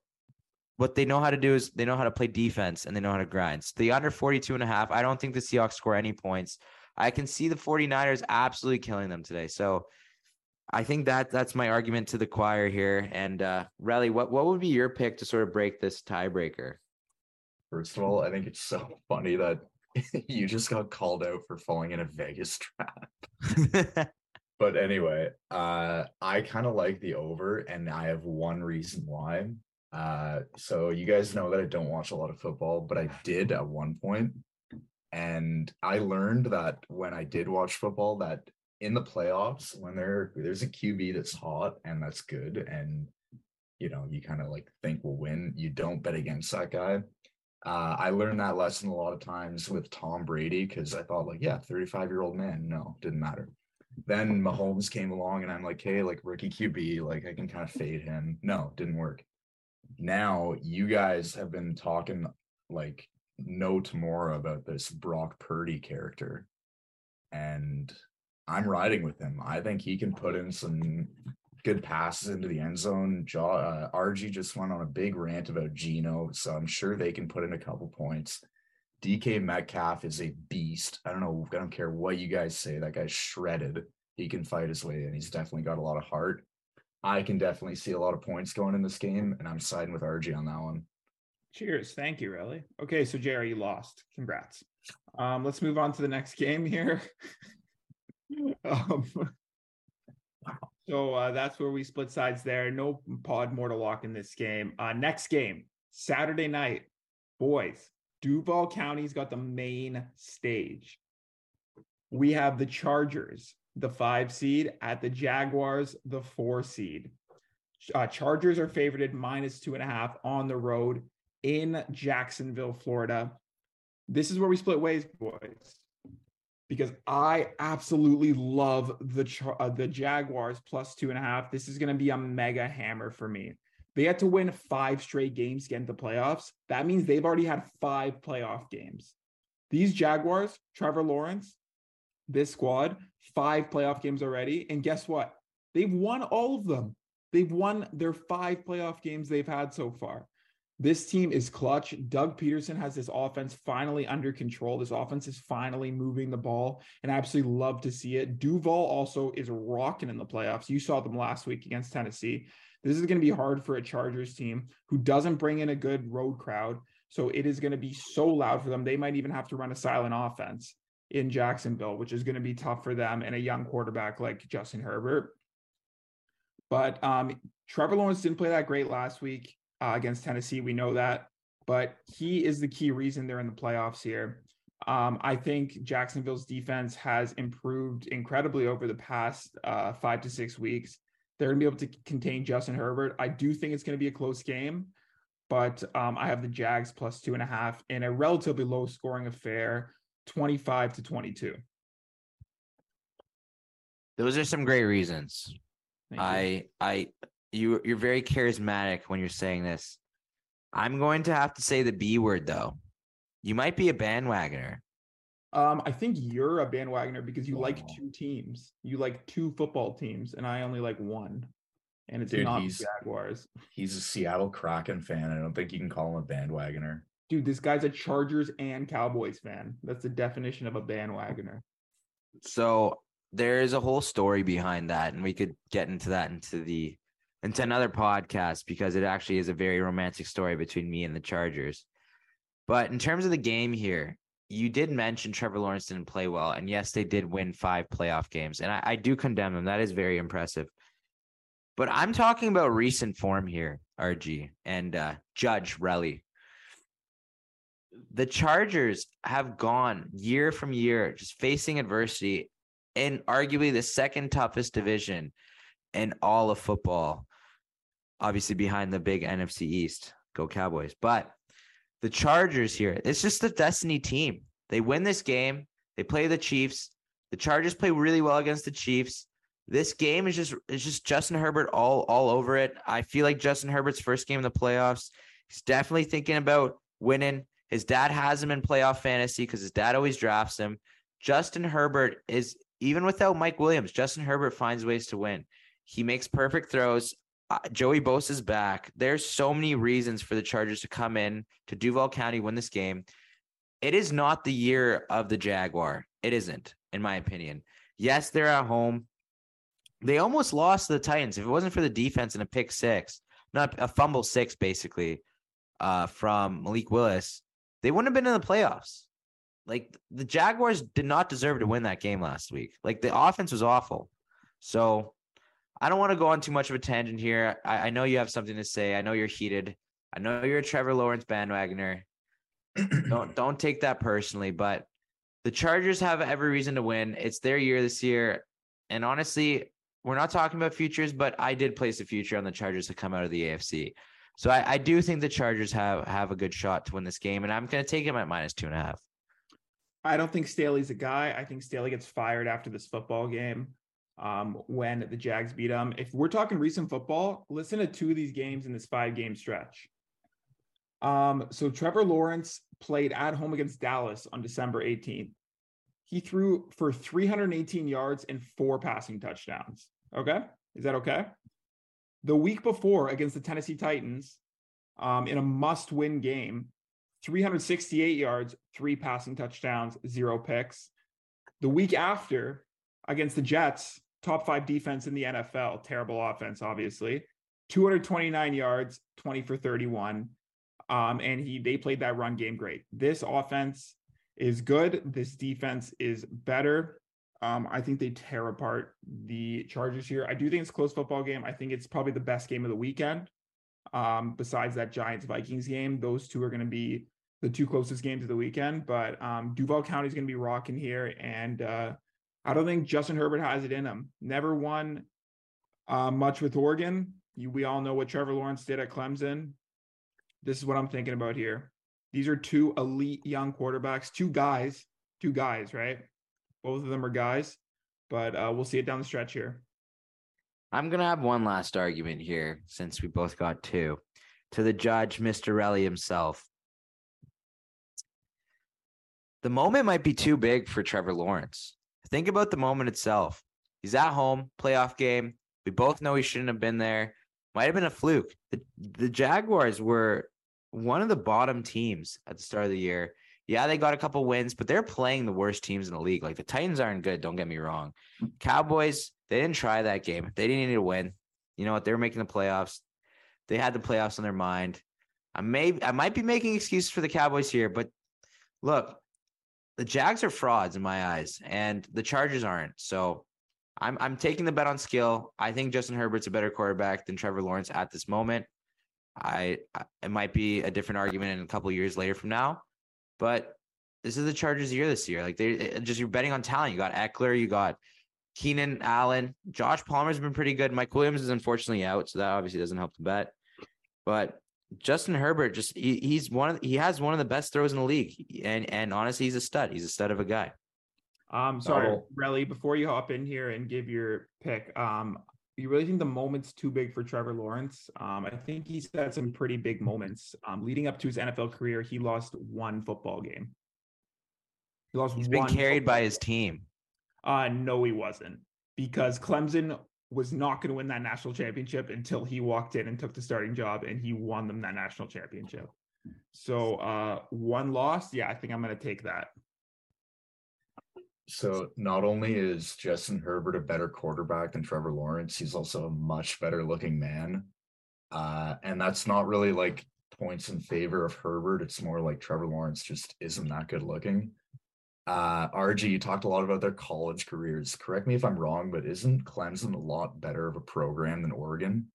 what they know how to do is they know how to play defense and they know how to grind. So the under 42 and a half, I don't think the Seahawks score any points. I can see the 49ers absolutely killing them today. So I think that that's my argument to the choir here. And uh Relly, what what would be your pick to sort of break this tiebreaker? First of all, I think it's so funny that you just got called out for falling in a Vegas trap. but anyway, uh I kind of like the over and I have one reason why. Uh so you guys know that I don't watch a lot of football, but I did at one point. And I learned that when I did watch football that in the playoffs when there there's a QB that's hot and that's good and you know you kind of like think will win, you don't bet against that guy. Uh, I learned that lesson a lot of times with Tom Brady because I thought like, yeah, 35 year old man, no, didn't matter. Then Mahomes came along and I'm like, hey, like rookie QB, like I can kind of fade him. No, didn't work. Now you guys have been talking like no tomorrow about this Brock Purdy character. And I'm riding with him. I think he can put in some good passes into the end zone. uh, RG just went on a big rant about Geno, so I'm sure they can put in a couple points. DK Metcalf is a beast. I don't know. I don't care what you guys say. That guy's shredded. He can fight his way, and he's definitely got a lot of heart. I can definitely see a lot of points going in this game, and I'm siding with RG on that one. Cheers. Thank you, Riley. Okay, so Jerry, you lost. Congrats. Um, let's move on to the next game here. um, so uh, that's where we split sides there. No pod more to lock in this game. Uh, next game, Saturday night. Boys, Duval County's got the main stage. We have the Chargers, the five seed, at the Jaguars, the four seed. Uh, Chargers are favored minus two and a half on the road in Jacksonville, Florida. This is where we split ways, boys because I absolutely love the uh, the Jaguars plus two and a half. This is going to be a mega hammer for me. They had to win five straight games to get into playoffs. That means they've already had five playoff games. These Jaguars, Trevor Lawrence, this squad, five playoff games already. And guess what? They've won all of them. They've won their five playoff games they've had so far. This team is clutch. Doug Pederson has this offense finally under control. This offense is finally moving the ball, and I absolutely love to see it. Duval also is rocking in the playoffs. You saw them last week against Tennessee. This is going to be hard for a Chargers team who doesn't bring in a good road crowd. So it is going to be so loud for them. They might even have to run a silent offense in Jacksonville, which is going to be tough for them and a young quarterback like Justin Herbert. But um, Trevor Lawrence didn't play that great last week uh, against Tennessee. We know that, but he is the key reason they're in the playoffs here. Um, I think Jacksonville's defense has improved incredibly over the past uh, five to six weeks. They're going to be able to contain Justin Herbert. I do think it's going to be a close game, but um, I have the Jags plus two and a half in a relatively low scoring affair, 25 to 22. Those are some great reasons. I I you you're very charismatic when you're saying this. I'm going to have to say the B word though. You might be a bandwagoner. Um, I think you're a bandwagoner because you like two teams. You like two football teams, and I only like one. And it's Dude, not he's, Jaguars. He's a Seattle Kraken fan. I don't think you can call him a bandwagoner. Dude, this guy's a Chargers and Cowboys fan. That's the definition of a bandwagoner. So there is a whole story behind that, and we could get into that into the into another podcast because it actually is a very romantic story between me and the Chargers. But in terms of the game here, you did mention Trevor Lawrence didn't play well. And yes, they did win five playoff games. And I, I do condemn them. That is very impressive. But I'm talking about recent form here, RG and uh, Judge Relly. The Chargers have gone year from year, just facing adversity in arguably the second toughest division in all of football obviously behind the big NFC East. Go Cowboys. But the Chargers here, it's just the destiny team. They win this game. They play the Chiefs. The Chargers play really well against the Chiefs. This game is just it's just Justin Herbert all all over it. I feel like Justin Herbert's first game in the playoffs. He's definitely thinking about winning. His dad has him in playoff fantasy because his dad always drafts him. Justin Herbert is even without Mike Williams, Justin Herbert finds ways to win. He makes perfect throws uh, Joey Bosa is back. There's so many reasons for the Chargers to come in to Duval County, win this game. It is not the year of the Jaguar. It isn't, in my opinion. Yes, they're at home. They almost lost to the Titans. If it wasn't for the defense and a pick six, not a fumble six, basically, uh, from Malik Willis, they wouldn't have been in the playoffs. Like the Jaguars did not deserve to win that game last week. Like the offense was awful. So I don't want to go on too much of a tangent here. I, I know you have something to say. I know you're heated. I know you're a Trevor Lawrence bandwagoner. don't don't take that personally, but the Chargers have every reason to win. It's their year this year. And honestly, we're not talking about futures, but I did place a future on the Chargers to come out of the AFC. So I, I do think the Chargers have have a good shot to win this game, and I'm going to take them at minus two and a half. I don't think Staley's a guy. I think Staley gets fired after this football game um, when the Jags beat them. If we're talking recent football, listen to two of these games in this five game stretch. Um, so Trevor Lawrence played at home against Dallas on December 18th. He threw for 318 yards and four passing touchdowns. Okay. Is that okay? The week before against the Tennessee Titans, um, in a must win game, 368 yards, three passing touchdowns, zero picks. The week after against the Jets, top five defense in the NFL, terrible offense, obviously, 229 yards, 20 for 31. Um, and he they played that run game great. This offense is good. This defense is better. Um, I think they tear apart the Chargers here. I do think it's a close football game. I think it's probably the best game of the weekend. Um, besides that Giants Vikings game, those two are going to be the two closest games of the weekend. But um, Duval County is going to be rocking here, and uh, I don't think Justin Herbert has it in him. Never won uh, much with Oregon. You, we all know what Trevor Lawrence did at Clemson. This is what I'm thinking about here. These are two elite young quarterbacks, two guys, two guys, right? Both of them are guys, but uh, we'll see it down the stretch here. I'm gonna have one last argument here since we both got two. To the judge, Mr. Relly himself. The moment might be too big for Trevor Lawrence. Think about the moment itself. He's at home, playoff game. We both know he shouldn't have been there. Might have been a fluke. The, the Jaguars were one of the bottom teams at the start of the year. Yeah, they got a couple wins, but they're playing the worst teams in the league. Like the Titans aren't good, don't get me wrong. Mm-hmm. Cowboys, they didn't try that game. They didn't need to win. You know what? They were making the playoffs. They had the playoffs on their mind. I may I might be making excuses for the Cowboys here, but look, the Jags are frauds in my eyes, and the Chargers aren't. So I'm I'm taking the bet on skill. I think Justin Herbert's a better quarterback than Trevor Lawrence at this moment. I, I it might be a different argument in a couple years later from now, but this is the Chargers' year this year. Like they just you're betting on talent. You got Ekeler, you got Keenan Allen, Josh Palmer's been pretty good. Mike Williams is unfortunately out, so that obviously doesn't help the bet. But Justin Herbert just he, he's one of he has one of the best throws in the league, and and honestly, he's a stud. He's a stud of a guy. Um, sorry. Relly, before you hop in here and give your pick, um, you really think the moment's too big for Trevor Lawrence? Um, I think he's had some pretty big moments. Um, leading up to his NFL career, he lost one football game. He lost. He's been carried by his team. Uh, no, he wasn't because Clemson was not going to win that national championship until he walked in and took the starting job and he won them that national championship. So, uh, one loss. Yeah, I think I'm going to take that. So not only is Justin Herbert a better quarterback than Trevor Lawrence, he's also a much better looking man. Uh, and that's not really like points in favor of Herbert. It's more like Trevor Lawrence just isn't that good looking. Uh, RG, you talked a lot about their college careers. Correct me if I'm wrong, but isn't Clemson a lot better of a program than Oregon?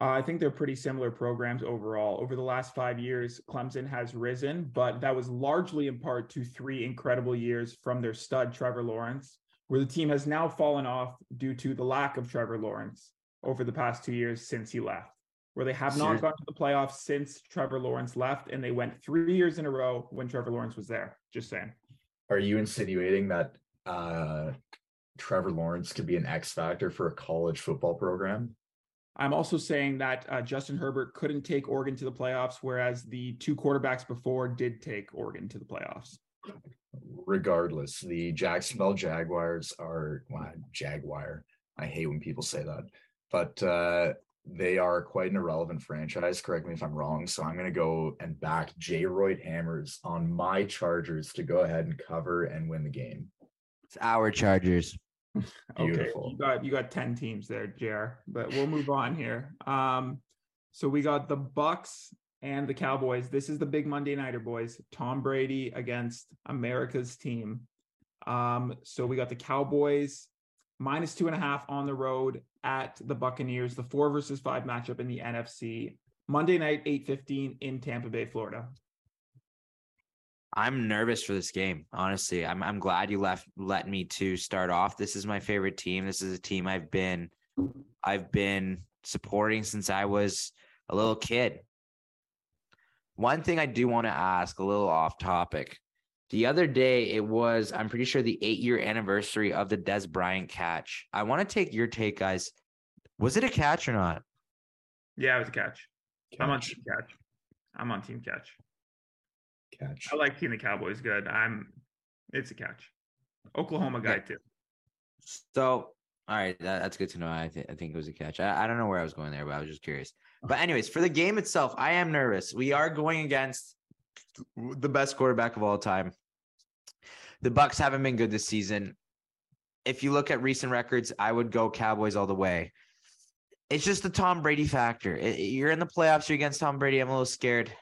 Uh, I think they're pretty similar programs overall. Over the last five years, Clemson has risen, but that was largely in part to three incredible years from their stud, Trevor Lawrence, where the team has now fallen off due to the lack of Trevor Lawrence over the past two years since he left, where they have not gone to the playoffs since Trevor Lawrence left, and they went three years in a row when Trevor Lawrence was there. Just saying. Are you insinuating that uh, Trevor Lawrence could be an X factor for a college football program? I'm also saying that uh, Justin Herbert couldn't take Oregon to the playoffs, whereas the two quarterbacks before did take Oregon to the playoffs. Regardless, the Jacksonville Jaguars are well, Jaguar. I hate when people say that, but uh, they are quite an irrelevant franchise. Correct me if I'm wrong. So I'm going to go and back J. Royd Hammers on my Chargers to go ahead and cover and win the game. It's our Chargers. Beautiful. Okay, you got you got 10 teams there, JR. But we'll move on here. Um, so we got the Bucks and the Cowboys. This is the big Monday nighter, boys. Tom Brady against America's team. Um, so we got the Cowboys minus two and a half on the road at the Buccaneers, the four versus five matchup in the NFC. Monday night, 8:15 in Tampa Bay, Florida. I'm nervous for this game. Honestly, I'm I'm glad you left let me to start off. This is my favorite team. This is a team I've been I've been supporting since I was a little kid. One thing I do want to ask, a little off topic. The other day, it was, I'm pretty sure, the eight year anniversary of the Dez Bryant catch. I want to take your take, guys. Was it a catch or not? Yeah, it was a catch. I'm on team catch. I'm on team catch. Catch. I like team the Cowboys good. I'm it's a catch. Oklahoma guy Yeah. too. So, all right, that, that's good to know. I, th- I think it was a catch. I, I don't know where I was going there, but I was just curious. But, anyways, for the game itself, I am nervous. We are going against the best quarterback of all time. The Bucks haven't been good this season. If you look at recent records, I would go Cowboys all the way. It's just the Tom Brady factor. I- you're in the playoffs, you're against Tom Brady. I'm a little scared.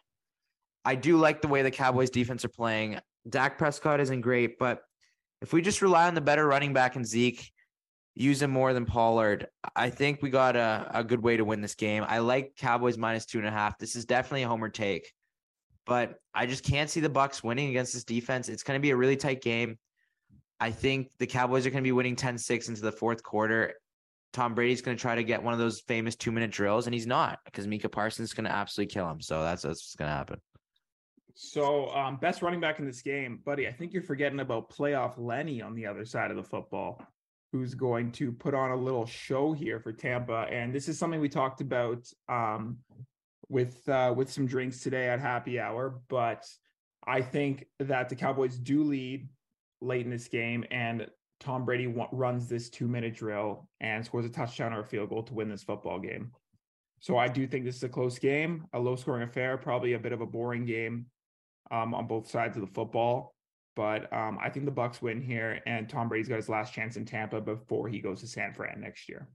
I do like the way the Cowboys defense are playing. Dak Prescott isn't great, but if we just rely on the better running back and Zeke, use him more than Pollard, I think we got a, a good way to win this game. I like Cowboys minus two and a half. This is definitely a homer take, but I just can't see the Bucks winning against this defense. It's going to be a really tight game. I think the Cowboys are going to be winning 10-6 into the fourth quarter. Tom Brady's going to try to get one of those famous two-minute drills, and he's not because Micah Parsons is going to absolutely kill him. So that's that's what's going to happen. So um best running back in this game, buddy. I think you're forgetting about playoff Lenny on the other side of the football, who's going to put on a little show here for Tampa. And this is something we talked about um with uh with some drinks today at happy hour. But I think that the Cowboys do lead late in this game, and Tom Brady wa- runs this two minute drill and scores a touchdown or a field goal to win this football game. So I do think this is a close game, a low scoring affair, probably a bit of a boring game um, on both sides of the football. But um, I think the Bucks win here, and Tom Brady's got his last chance in Tampa before he goes to San Fran next year.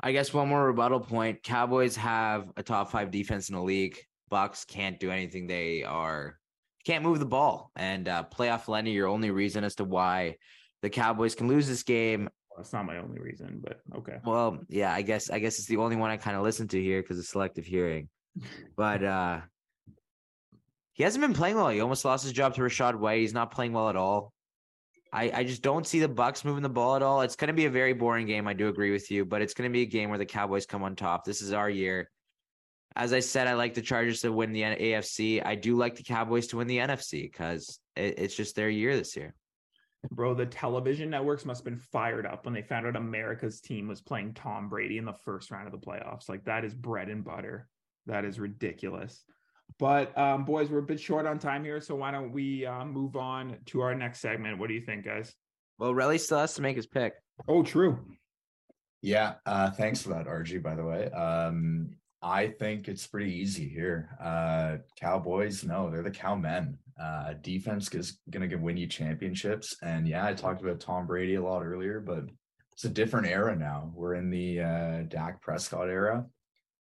I guess one more rebuttal point. Cowboys have a top five defense in the league. Bucks can't do anything. They are can't move the ball. And uh, playoff Lenny, your only reason as to why the Cowboys can lose this game. Well, that's not my only reason, but okay. Well, yeah, I guess I guess it's the only one I kind of listen to here because of selective hearing. But uh he hasn't been playing well. He almost lost his job to Rachaad White. He's not playing well at all. I, I just don't see the Bucks moving the ball at all. It's going to be a very boring game. I do agree with you, but it's going to be a game where the Cowboys come on top. This is our year. As I said, I like the Chargers to win the AFC. I do like the Cowboys to win the NFC because it, it's just their year this year. Bro, the television networks must have been fired up when they found out America's team was playing Tom Brady in the first round of the playoffs. Like that is bread and butter. That is ridiculous. But um, boys, we're a bit short on time here, so why don't we uh, move on to our next segment? What do you think, guys? Well, Relly still has to make his pick. Oh, true. Yeah, uh, thanks for that, RG. By the way, um, I think it's pretty easy here. Uh, Cowboys, no, they're the cowmen. Uh, defense is going to win you championships, and yeah, I talked about Tom Brady a lot earlier, but it's a different era now. We're in the uh, Dak Prescott era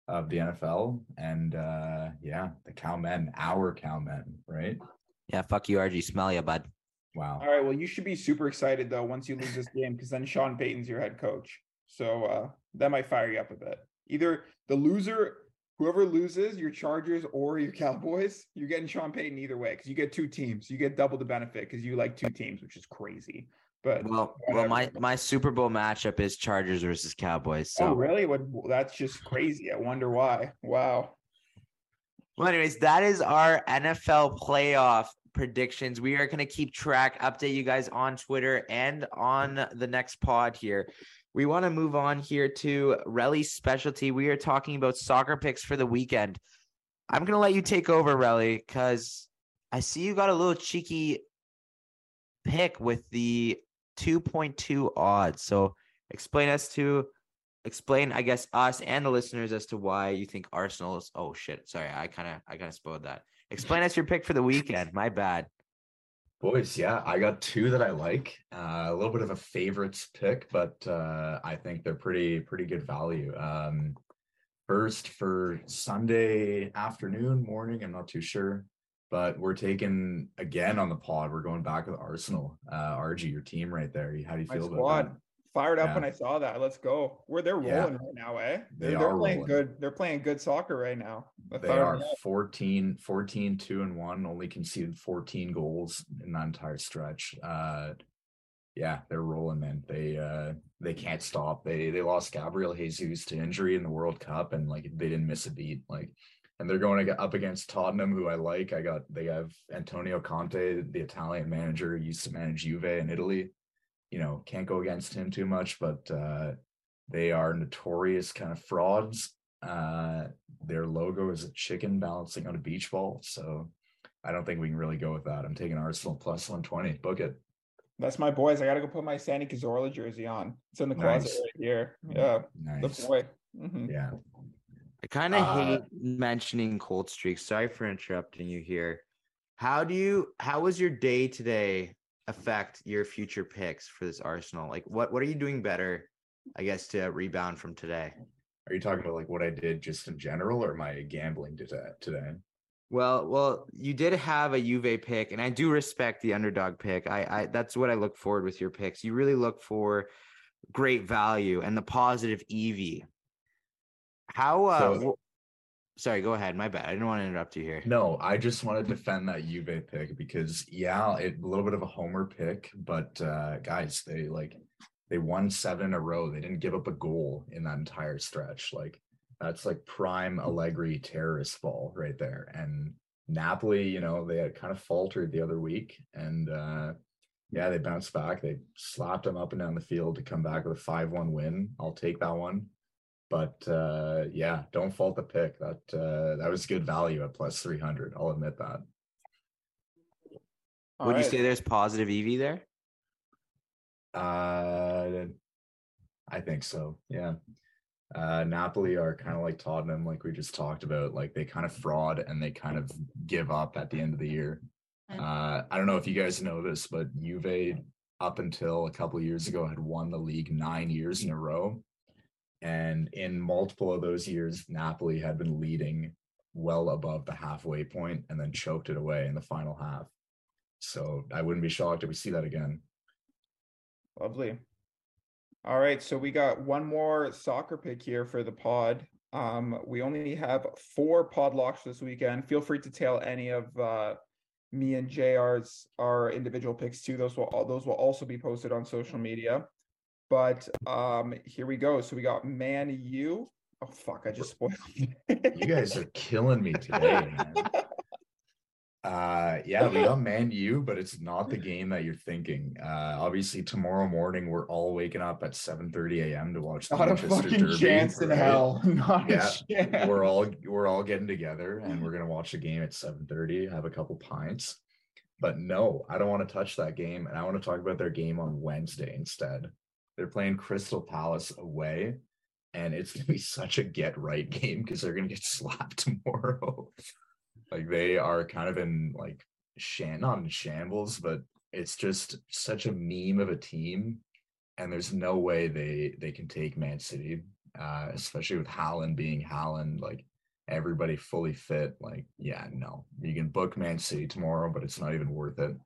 of the NFL, and uh, yeah, the cowmen, our cowmen, right? Yeah, fuck you, RG. Smell ya, bud. Wow. All right. Well, you should be super excited though once you lose this game because then Sean Payton's your head coach. So uh, that might fire you up a bit. Either the loser, whoever loses, your Chargers or your Cowboys, you're getting Sean Payton either way because you get two teams. You get double the benefit because you like two teams, which is crazy. But Well, well, my my Super Bowl matchup is Chargers versus Cowboys. Oh, so oh, really? What? That's just crazy. I wonder why. Wow. Well, anyways, that is our NFL playoff predictions. We are going to keep track, update you guys on Twitter and on the next pod here. We want to move on here to Relly's specialty. We are talking about soccer picks for the weekend. I'm going to let you take over, Relly, because I see you got a little cheeky pick with the 2.2 odds. So explain us to explain, I guess, us and the listeners as to why you think Arsenal is. Oh shit! Sorry, I kind of I kind of spoiled that. Explain us your pick for the weekend. My bad. Boys, yeah, I got two that I like. Uh, a little bit of a favorites pick, but uh, I think they're pretty pretty good value. Um, first for Sunday afternoon, morning, I'm not too sure, but we're taking again on the pod. We're going back with Arsenal. Uh, RG, your team right there. How do you My feel about squad that? fired up Yeah. when I saw that. Let's go. Where they're rolling Yeah. right now, eh? They They're, they're playing rolling. good. They're playing good soccer right now. They are me 14, 14, 2 and 1, only conceded 14 goals in that entire stretch. Uh yeah, they're rolling, man. They uh they can't stop. They they lost Gabriel Jesus to injury in the World Cup and like they didn't miss a beat. Like and they're going to get up against Tottenham, who I like. I got they have Antonio Conte, the Italian manager, used to manage Juve in Italy. You know, can't go against him too much, but uh they are notorious kind of frauds. Uh their logo is a chicken balancing on a beach ball. So I don't think we can really go with that. I'm taking Arsenal plus 120. Book it. That's my boys. I gotta go put my Santi Cazorla jersey on. It's in the closet Nice. right here. Yeah, the Nice. boy. Mhm. Yeah. I kind of Uh, hate mentioning cold streaks. Sorry for interrupting you here. How do you? How was your day today affect your future picks for this Arsenal? Like, what what are you doing better? I guess to rebound from today. Are you talking about like what I did just in general or my gambling today? today? Well, well, you did have a Juve pick, and I do respect the underdog pick. I, I that's what I look forward with your picks. You really look for great value and the positive EV. How? Uh, So- sorry, go ahead. My bad. I didn't want to interrupt you here. No, I just want to defend that Juve pick because yeah, it a little bit of a homer pick, but uh guys, they like they won seven in a row. They didn't give up a goal in that entire stretch. Like that's like prime Allegri terrorist ball right there. And Napoli, you know, they had kind of faltered the other week and uh yeah, they bounced back. They slapped them up and down the field to come back with a 5-1 win. I'll take that one. But uh yeah, don't fault the pick. That uh that was good value at plus 300. I'll admit that. All Would you say there's positive EV there? Uh I think so. Yeah. Uh Napoli are kind of like Tottenham like we just talked about. Like they kind of fraud and they kind of give up at the end of the year. Uh I don't know if you guys know this, but Juve up until a couple of years ago had won the league 9 years in a row. And in multiple of those years Napoli had been leading well above the halfway point and then choked it away in the final half. So I wouldn't be shocked if we see that again. Lovely. All right, so we got one more soccer pick here for the pod. Um, we only have four pod locks this weekend. Feel free to tail any of uh, me and JR's our individual picks too. Those will all those will also be posted on social media. But um, here we go. So we got Man U. Oh fuck! I just spoiled. You guys are killing me today, man. Uh yeah, we got Man U, but it's not the game that you're thinking. Uh obviously tomorrow morning we're all waking up at 7 30 a.m. to watch the Not a Manchester fucking Derby, chance in hell. Not Yeah, a chance. We're all we're all getting together and we're gonna watch the game at 7 30, have a couple pints. But no, I don't want to touch that game, and I want to talk about their game on Wednesday instead. They're playing Crystal Palace away, and it's gonna be such a get right game because they're gonna get slapped tomorrow. like they are kind of in like shan not in shambles, but it's just such a meme of a team, and there's no way they they can take Man City, uh, especially with Haaland being Holland. like everybody fully fit. Like, yeah, no, you can book Man City tomorrow, but it's not even worth it.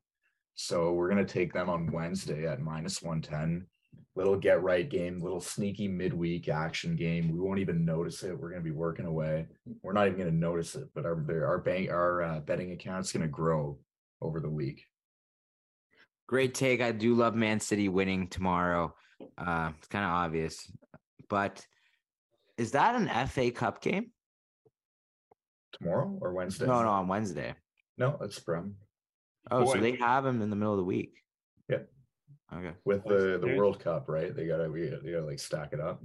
So we're gonna take them on Wednesday at minus one ten. Little get right game, little sneaky midweek action game. We won't even notice it. We're gonna be working away. We're not even gonna notice it, but our our bank our uh, betting account's gonna grow over the week. Great take. I do love Man City winning tomorrow. Uh, it's kind of obvious, but is that an FA Cup game? Tomorrow or Wednesday? No, no, on Wednesday. no. it's from Oh, so they have him in the middle of the week. Yeah. Okay. with the the World Cup, right? They gotta we gotta, they gotta like stack it up.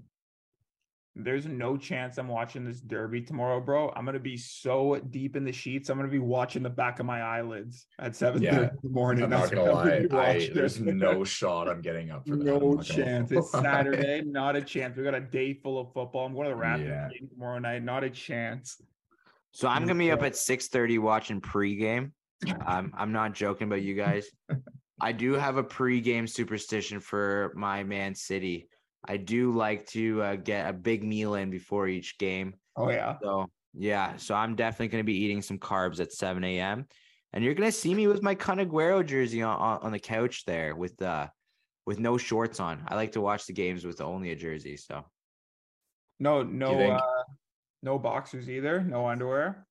there's no chance I'm watching this derby tomorrow, bro. I'm gonna be so deep in the sheets. I'm gonna be watching the back of my eyelids at seven Yeah, in the morning. I'm not gonna lie. I, there's no shot I'm getting up for that. No chance. It's. Saturday, not a chance. We got a day full of football. I'm going to the Raptors Yeah. game tomorrow night. Not a chance. So I'm gonna be up yeah. at 6:30 watching pregame. I'm I'm not joking about you guys. I do have a pregame superstition for my Man City. I do like to uh, get a big meal in before each game. Oh yeah. So yeah, so I'm definitely gonna be eating some carbs at 7 a.m. And you're gonna see me with my Kun Agüero jersey on, on, on the couch there with uh with no shorts on. I like to watch the games with only a jersey. So No, no, uh, no boxers either. No underwear.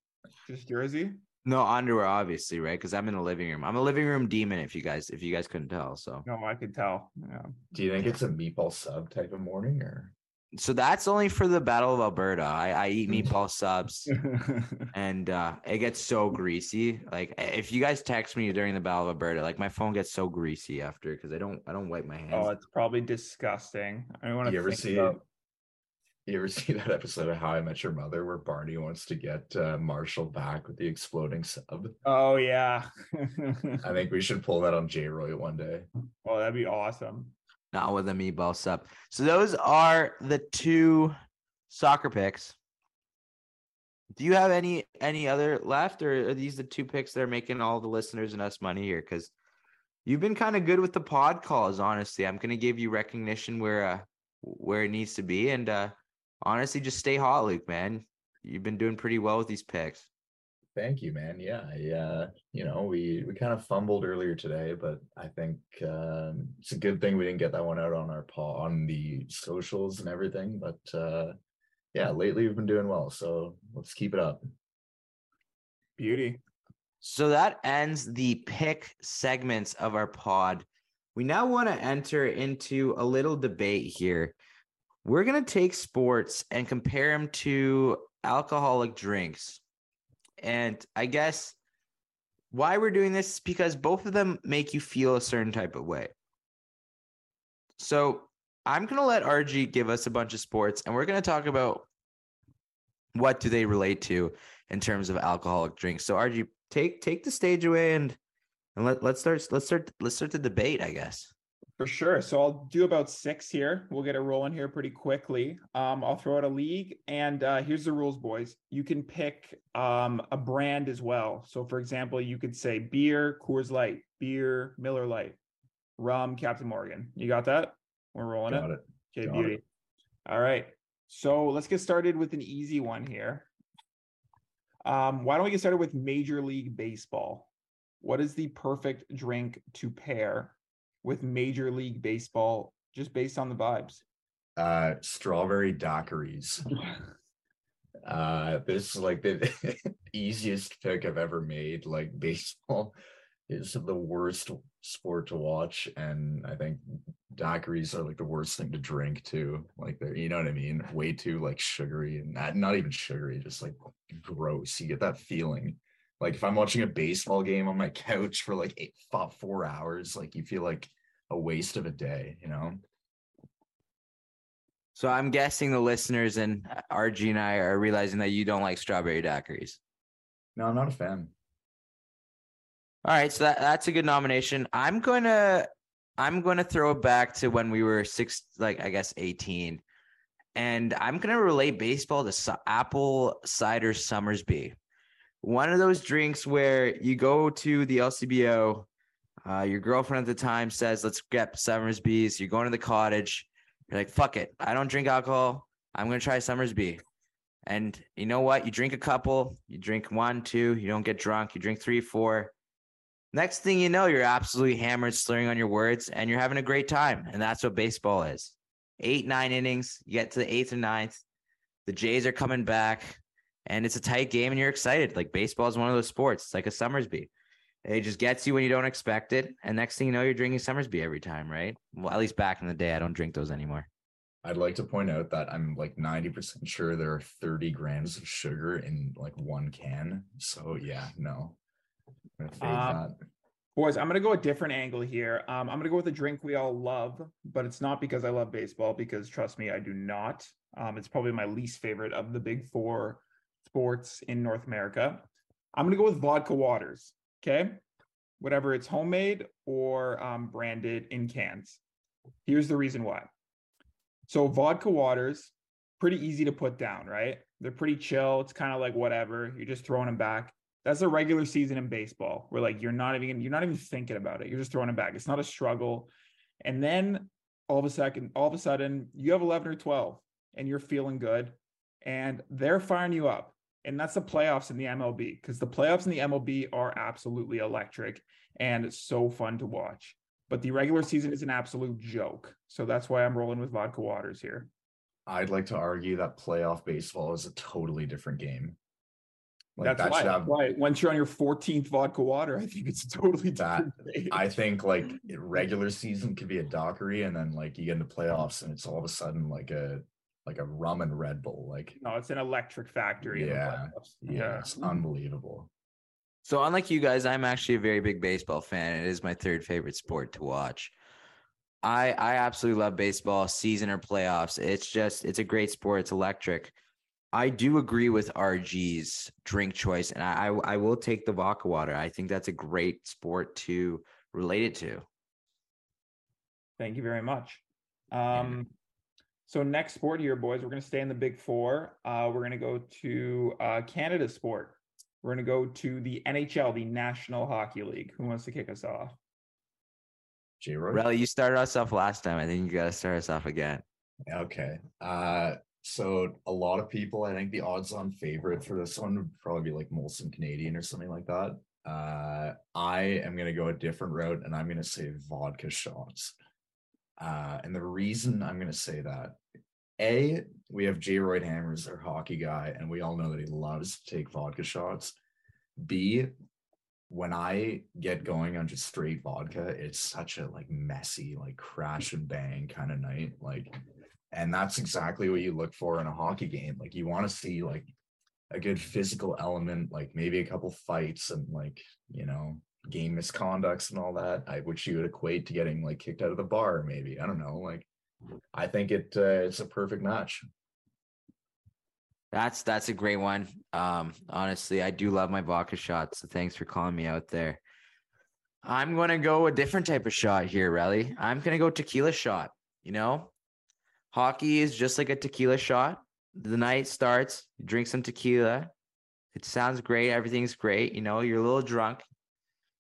Just jersey. No underwear, obviously, right? Because I'm in the living room. I'm a living room demon. If you guys if you guys couldn't tell, so No, I could tell. Yeah. Do you think it's a meatball sub type of morning or? so that's only for the Battle of Alberta. I, I eat meatball subs. and uh it gets so greasy like if you guys text me during the battle of alberta like my phone gets so greasy after because i don't i don't wipe my hands oh, it's probably disgusting. I don't want to You ever think see? about- You ever see that episode of How I Met Your Mother where Barney wants to get uh, Marshall back with the exploding sub? Oh yeah. I think we should pull that on J Roy one day. oh, that'd be awesome. not with a meatball sub so those are the two soccer picks do you have any any other left or are these the two picks that are making all the listeners and us money here because you've been kind of good with the pod calls honestly i'm going to give you recognition where uh where it needs to be and uh honestly just stay hot luke man you've been doing pretty well with these picks Thank you, man. Yeah, I, uh, you know, we we kind of fumbled earlier today, but I think um, it's a good thing we didn't get that one out on our paw on the socials and everything. But uh, yeah, lately we've been doing well, so let's keep it up. Beauty. So that ends the pick segments of our pod. We now want to enter into a little debate here. We're going to take sports and compare them to alcoholic drinks. And I guess why we're doing this is because both of them make you feel a certain type of way. So I'm going to let RG give us a bunch of sports and we're going to talk about what do they relate to in terms of alcoholic drinks. So RG, take take the stage away and and let let's start let's start let's start the debate, I guess. For sure. So I'll do about six here. We'll get it rolling here pretty quickly. Um, I'll throw out a league, and uh, here's the rules, boys. You can pick um, a brand as well. So, for example, you could say beer, Coors Light, beer, Miller Lite, rum, Captain Morgan. You got that? We're rolling Got it. it. Okay, Got it. beauty. All right. So let's get started with an easy one here. Um, why don't we get started with Major League Baseball? What is the perfect drink to pair with Major League Baseball just based on the vibes? Uh, strawberry daiquiris. Uh, this is like the easiest pick I've ever made. Like baseball is the worst sport to watch, and I think daiquiris are like the worst thing to drink too. Like they're, you know what I mean? Way too like sugary and not, not even sugary, just like gross. You get that feeling. Like if I'm watching a baseball game on my couch for like eight, four hours, like you feel like a waste of a day, you know? So I'm guessing the listeners and uh, RG and I are realizing that you don't like strawberry daiquiris. No, I'm not a fan. All right, so that, that's a good nomination. I'm gonna I'm gonna throw it back to when we were six, like I guess 18, and I'm gonna relate baseball to su- apple cider Somersby. One of those drinks where you go to the LCBO, uh, your girlfriend at the time says, "Let's get Somersby's." You're going to the cottage. You're like, "Fuck it, I don't drink alcohol. I'm gonna try Summer's Somersby." And you know what? You drink a couple, you drink one, two, you don't get drunk, you drink three, four. Next thing you know, you're absolutely hammered, slurring on your words, and you're having a great time. And that's what baseball is. Eight, nine innings, you get to the eighth or ninth. The Jays are coming back, and it's a tight game, and you're excited. Like baseball is one of those sports. It's like a Somersby. It just gets you when you don't expect it. And next thing you know, you're drinking Somersby every time, right? Well, at least back in the day, I don't drink those anymore. I'd like to point out that I'm like 90% sure there are 30 grams of sugar in like one can. So yeah, no. I'm Um, Boys, I'm gonna go a different angle here. Um, I'm gonna go with a drink we all love, but it's not because I love baseball, because trust me, I do not. Um, it's probably my least favorite of the big four sports in North America. I'm going to go with vodka waters. Okay. Whatever it's homemade or um, branded in cans. Here's the reason why. So, vodka waters, pretty easy to put down, right? They're pretty chill. It's kind of like whatever. You're just throwing them back. That's a regular season in baseball where like you're not even you're not even thinking about it. You're just throwing them back. It's not a struggle. And then all of a second, all of a sudden, you have 11 or 12 and you're feeling good and they're firing you up. And that's the playoffs in the MLB because the playoffs in the MLB are absolutely electric and it's so fun to watch. But the regular season is an absolute joke. So that's why I'm rolling with vodka waters here. I'd like to argue that playoff baseball is a totally different game. Like that's that why, have, why. Once you're on your 14th vodka water, I think it's totally that. I think like regular season could be a daiquiri, and then like you get into playoffs, and it's all of a sudden like a like a rum and Red Bull. Like no, it's an electric factory. Yeah, yeah, yeah, it's unbelievable. So unlike you guys, I'm actually a very big baseball fan. It is my third favorite sport to watch. I I absolutely love baseball, season or playoffs. It's just it's a great sport. It's electric. I do agree with RG's drink choice, and I I will take the vodka water. I think that's a great sport to relate it to. Thank you very much. Um, so next sport here, boys, we're going to stay in the Big Four. Uh, we're going to go to uh, Canada sport. We're going to go to the NHL, the National Hockey League. Who wants to kick us off? J. Roy. Relly, you started us off last time. I think you got to start us off again. Okay. Uh, so a lot of people, I think the odds-on favorite for this one would probably be like Molson Canadian or something like that. Uh, I am going to go a different route, and I'm going to say vodka shots. Uh, and the reason I'm going to say that, A, we have Jay Royd Hammers, our hockey guy, and we all know that he loves to take vodka shots. B, when I get going on just straight vodka, it's such a like messy, like crash and bang kind of night. Like, and that's exactly what you look for in a hockey game. Like, you want to see like a good physical element, like maybe a couple fights and like, you know, game misconducts and all that, I, which you would equate to getting like kicked out of the bar, maybe. I don't know. Like, I think it uh, it's a perfect match. That's that's a great one. Um, honestly, I do love my vodka shots. So thanks for calling me out there. I'm gonna go a different type of shot here, Relly. I'm gonna go tequila shot. You know, hockey is just like a tequila shot. The night starts, you drink some tequila. It sounds great. Everything's great. You know, you're a little drunk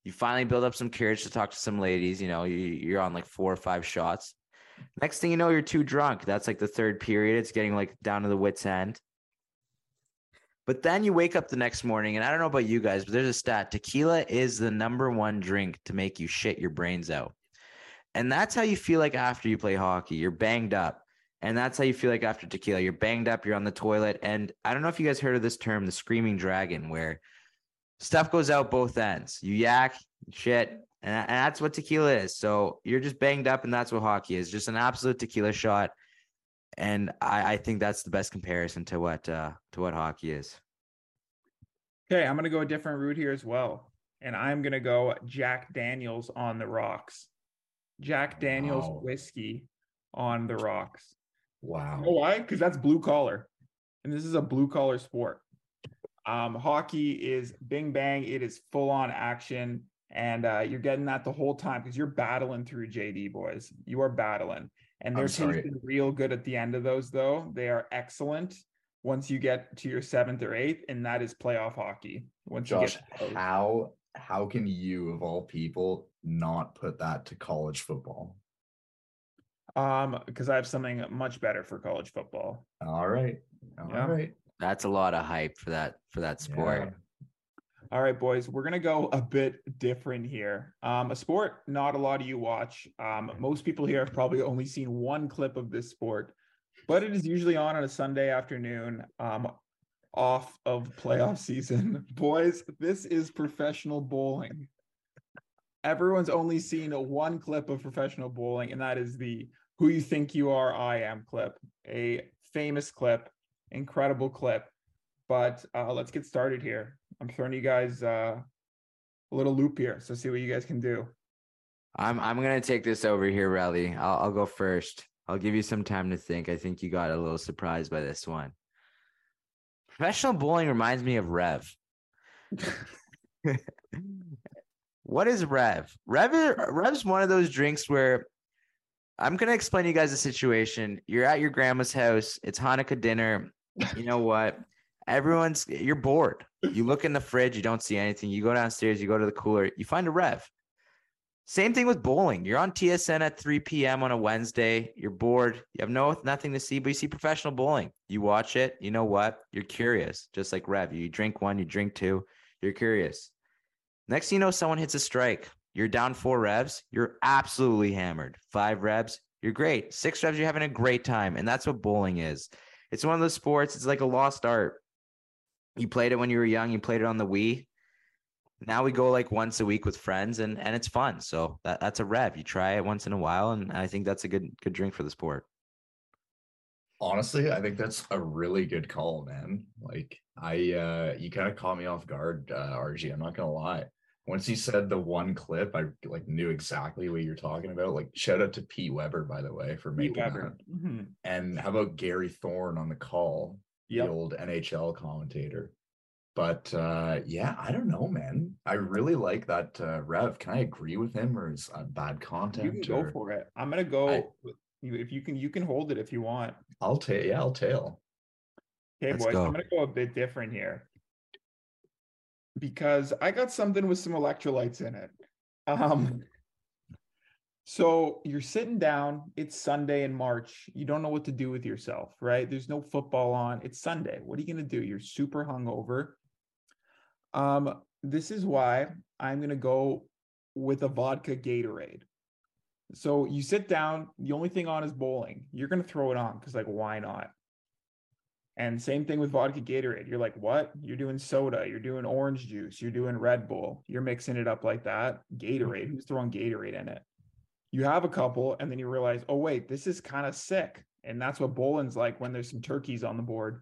you finally build up some courage to talk to some ladies. You know, you, you're on like four or five shots. Next thing you know, you're too drunk. That's like the third period. It's getting like down to the wits' end. But then you wake up the next morning, and I don't know about you guys, but there's a stat tequila is the number one drink to make you shit your brains out. And that's how you feel like after you play hockey. You're banged up. And that's how you feel like after tequila. You're banged up, you're on the toilet. And I don't know if you guys heard of this term, the screaming dragon, where stuff goes out both ends. You yak, shit, and, and that's what tequila is. So you're just banged up, and that's what hockey is just an absolute tequila shot. And I, I think that's the best comparison to what uh, to what hockey is. Okay, I'm gonna go a different route here as well, and I'm gonna go Jack Daniels on the rocks. Jack Daniels wow. whiskey on the rocks. Wow. You know why? Because that's blue collar, and this is a blue collar sport. Um, hockey is bing bang, it is full on action, and uh, you're getting that the whole time because you're battling through JD boys. You are battling, and they're tasting real good at the end of those. Though they are excellent once you get to your seventh or eighth, and that is playoff hockey. Once Josh, how how can you of all people not put that to college football? Um, because I have something much better for college football. All right. all yeah. right. That's a lot of hype for that for that sport. Yeah. All right, boys, we're gonna go a bit different here. Um, a sport not a lot of you watch. Um, most people here have probably only seen one clip of this sport, but it is usually on on a Sunday afternoon, um, off of playoff season. boys, this is professional bowling. Everyone's only seen one clip of professional bowling, and that is the "Who You Think You Are, I Am" clip, a famous clip incredible clip. But uh, let's get started here. I'm throwing you guys uh, a little loop here, so see what you guys can do. I'm I'm gonna take this over here, Relly. I'll I'll go first. I'll give you some time to think. I think you got a little surprised by this one. Professional bowling reminds me of Rev. what is Rev? Rev Rev's one of those drinks where I'm gonna explain to you guys the situation. You're at your grandma's house. It's Hanukkah dinner. You know what? Everyone's you're bored. You look in the fridge, you don't see anything. You go downstairs, you go to the cooler, you find a Rev. Same thing with bowling. You're on TSN at 3 p.m. on a Wednesday. You're bored. You have no nothing to see, but you see professional bowling. You watch it. You know what? You're curious, just like Rev. You drink one, you drink two. You're curious. Next thing you know, someone hits a strike. You're down four revs. You're absolutely hammered. Five revs. You're great. Six revs. You're having a great time, and that's what bowling is. It's one of those sports. It's like a lost art. You played it when you were young. You played it on the Wii now we go like once a week with friends and and it's fun so that, that's a rev you try it once in a while and i think that's a good good drink for the sport honestly i think that's a really good call man like i uh you kind of caught me off guard uh rg i'm not gonna lie once you said the one clip i like knew exactly what you're talking about like shout out to pete weber by the way for making that mm-hmm. and how about gary thorne on the call yep. the old nhl commentator but uh, yeah, I don't know, man. I really like that uh, Rev. Can I agree with him, or is that bad content? You can or... go for it. I'm gonna go. I... if you can, you can hold it if you want. I'll tail. Yeah, I'll tail. Okay, Let's boys. Go. I'm gonna go a bit different here because I got something with some electrolytes in it. Um, so you're sitting down. It's Sunday in March. You don't know what to do with yourself, right? There's no football on. It's Sunday. What are you gonna do? You're super hungover um, this is why I'm going to go with a vodka Gatorade. So you sit down, the only thing on is bowling. You're going to throw it on because, like, why not? And same thing with vodka Gatorade. You're like, what? You're doing soda, you're doing orange juice, you're doing Red Bull, you're mixing it up like that. Gatorade, who's throwing Gatorade in it? You have a couple, and then you realize, oh, wait, this is kind of sick. And that's what bowling's like when there's some turkeys on the board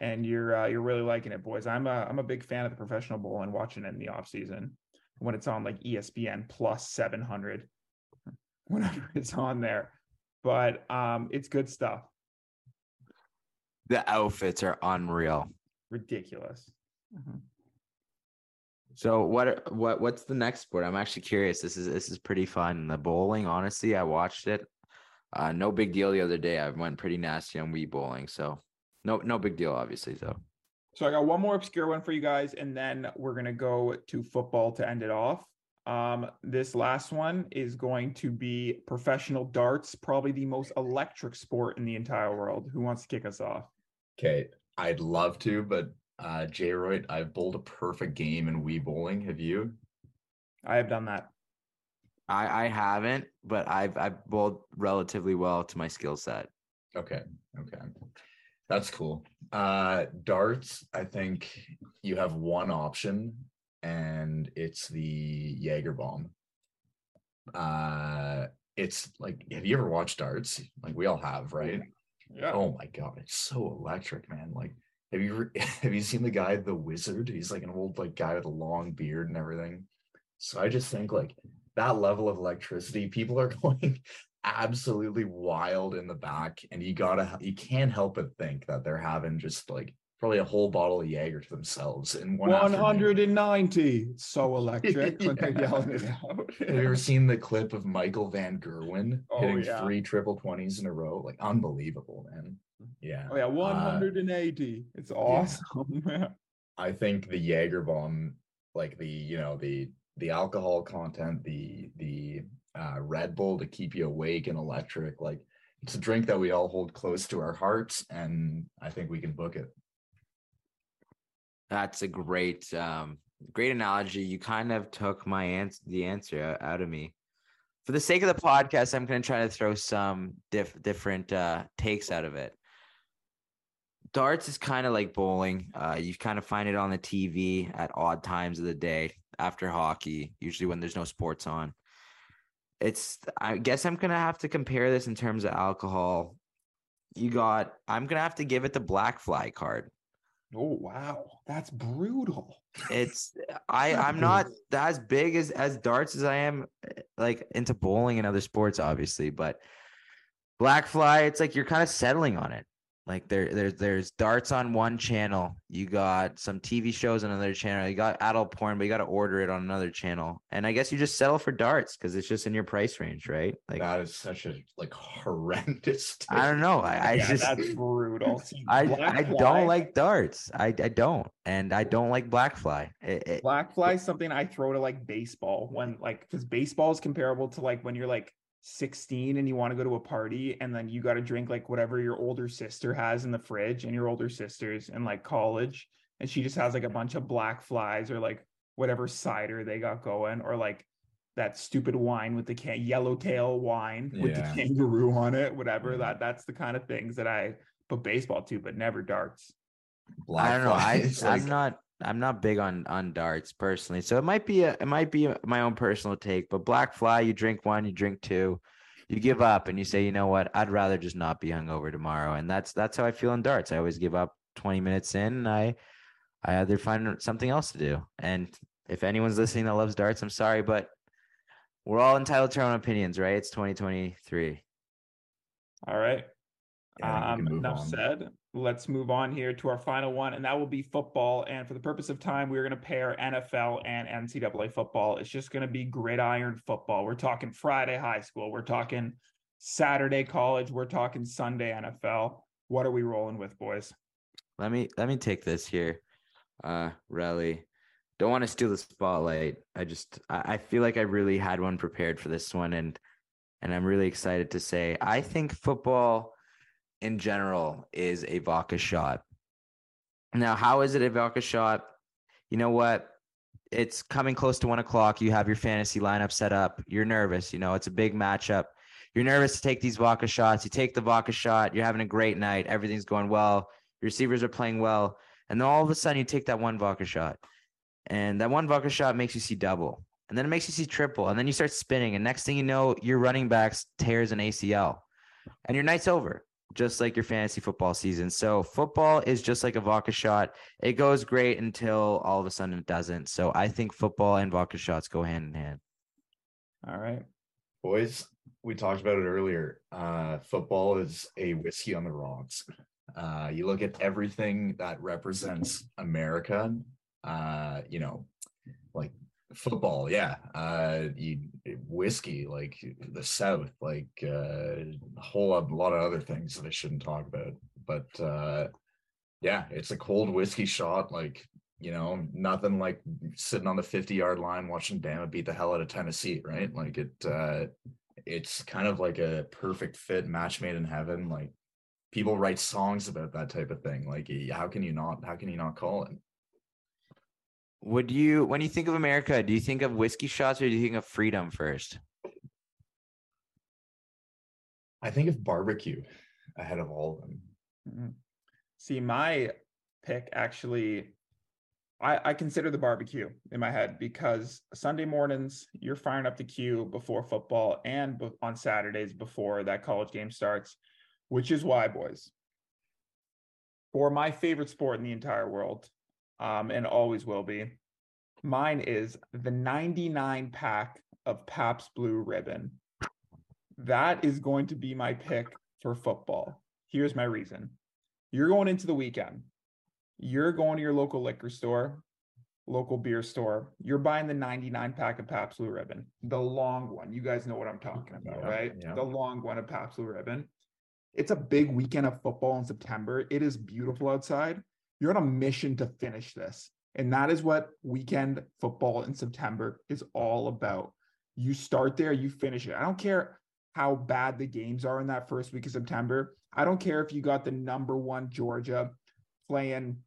and you're uh, you're really liking it, boys. I'm a I'm a big fan of the professional bowl and watching it in the off season when it's on like ESPN plus 700, whenever it's on there. But um, it's good stuff. The outfits are unreal, ridiculous. Mm-hmm. So what what what's the next sport? I'm actually curious. This is this is pretty fun. The bowling, honestly, I watched it. Uh, no big deal the other day. I went pretty nasty on Wii bowling, so no, no big deal, obviously. So, so I got one more obscure one for you guys, and then we're gonna go to football to end it off. Um, this last one is going to be professional darts, probably the most electric sport in the entire world. Who wants to kick us off? Okay, I'd love to, but uh, Jay Roy, I've bowled a perfect game in Wii bowling. Have you? I have done that. I I haven't, but I've I've bowled relatively well to my skill set. Okay. Okay. That's cool. Uh, darts, I think you have one option, and it's the Jaeger bomb. Uh, it's like, have you ever watched darts? Like we all have, right? Yeah. Oh my god, it's so electric, man. Like, have you have you seen the guy, the wizard? He's like an old like guy with a long beard and everything. So I just think like that level of electricity, people are going absolutely wild in the back, and you gotta you can't help but think that they're having just like probably a whole bottle of Jaeger to themselves in one 190. So electric yeah. when they're yelling it out. Have you ever seen the clip of Michael Van Gerwen oh, hitting yeah. three triple twenties in a row? Like unbelievable, man. Yeah. Oh yeah, 180. Uh, it's awesome. Yeah. I think the Jaeger bomb, like the, you know, the the alcohol content, the the uh, Red Bull to keep you awake and electric. Like it's a drink that we all hold close to our hearts, and I think we can book it. That's a great, um, great analogy. You kind of took my answer, the answer out of me. For the sake of the podcast, I'm going to try to throw some diff- different uh, takes out of it. Darts is kind of like bowling. Uh, you kind of find it on the TV at odd times of the day after hockey, usually when there's no sports on it's I guess I'm gonna have to compare this in terms of alcohol. You got I'm gonna have to give it the black fly card. Oh wow, that's brutal. It's I I'm not as big as as darts as I am eh, like into bowling and other sports, obviously, but Black Fly, it's like you're kind of settling on it. Like there, there's there's darts on one channel. You got some TV shows on another channel. You got adult porn, but you got to order it on another channel. And I guess you just settle for darts because it's just in your price range, right? Like that is such a like horrendous. I don't know. I, I Yeah, just that's brutal. I Black I Fly- don't like darts. I I don't, and I don't like black fly. It- it- Black fly is something I throw to like baseball when like because baseball is comparable to like when you're like 16 and you want to go to a party and then you got to drink like whatever your older sister has in the fridge and your older sister's in like college and she just has like a bunch of black flies or like whatever cider they got going or like that stupid wine with the can yellowtail wine with Yeah. the kangaroo on it whatever Yeah. that that's the kind of things that I put baseball to but never darts I don't know. Fly I like- I'm not I'm not big on on darts personally. So it might be a it might be my own personal take, but black fly, you drink one, you drink two, you give up and you say, you know what, I'd rather just not be hungover tomorrow. And that's that's how I feel in darts. I always give up 20 minutes in and I I either find something else to do. And if anyone's listening that loves darts, I'm sorry, but we're all entitled to our own opinions, right? It's 2023. all right Yeah, um, enough on. said. Let's move on here to our final one, and that will be football. And for the purpose of time, we're going to pair NFL and NCAA football. It's just going to be gridiron football. We're talking Friday high school. We're talking Saturday college. We're talking Sunday NFL. What are we rolling with, boys? Let me let me take this here. Uh Relly. Don't want to steal the spotlight. I just I, I feel like I really had one prepared for this one and and I'm really excited to say I think football in general is a vodka shot. Now, how is it a vodka shot? You know what? It's coming close to one o'clock. You have your fantasy lineup set up. You're nervous. You know, it's a big matchup. You're nervous to take these vodka shots. You take the vodka shot. You're having a great night. Everything's going well. Your receivers are playing well. And then all of a sudden, you take that one vodka shot. And that one vodka shot makes you see double. And then it makes you see triple. And then you start spinning. And next thing you know, your running backs tears an ACL. And your night's over, just like your fantasy football season. So football is just like a vodka shot. It goes great until all of a sudden it doesn't. So I think football and vodka shots go hand in hand. All right. boys we talked about it earlier uh football is a whiskey on the rocks uh you look at everything that represents america uh you know like football yeah uh you whiskey like the south like uh a whole lot, lot of other things that i shouldn't talk about but uh yeah it's a cold whiskey shot like you know nothing like sitting on the 50 yard line watching bama beat the hell out of tennessee right? Like it uh it's kind of like a perfect fit match made in heaven like people write songs about that type of thing like how can you not how can you not call it Would you, when you think of America, do you think of whiskey shots or do you think of freedom first? i think of barbecue ahead of all of them Mhm. See, my pick actually, I, I consider the barbecue in my head because Sunday mornings you're firing up the queue before football and on Saturdays before that college game starts, which is why, boys, for my favorite sport in the entire world, um, and always will be, mine is the 99 pack of Pabst Blue Ribbon. That is going to be my pick for football. Here's my reason. You're going into the weekend. You're going to your local liquor store, local beer store. You're buying the 99 pack of Pabst Blue Ribbon, the long one. You guys know what I'm talking about, Yeah, right? yeah. The long one of Pabst Blue Ribbon. It's a big weekend of football in September. It is beautiful outside. You're on a mission to finish this. And that is what weekend football in September is all about. You start there, you finish it. I don't care how bad the games are in that first week of September. I don't care if you got the number one Georgia playing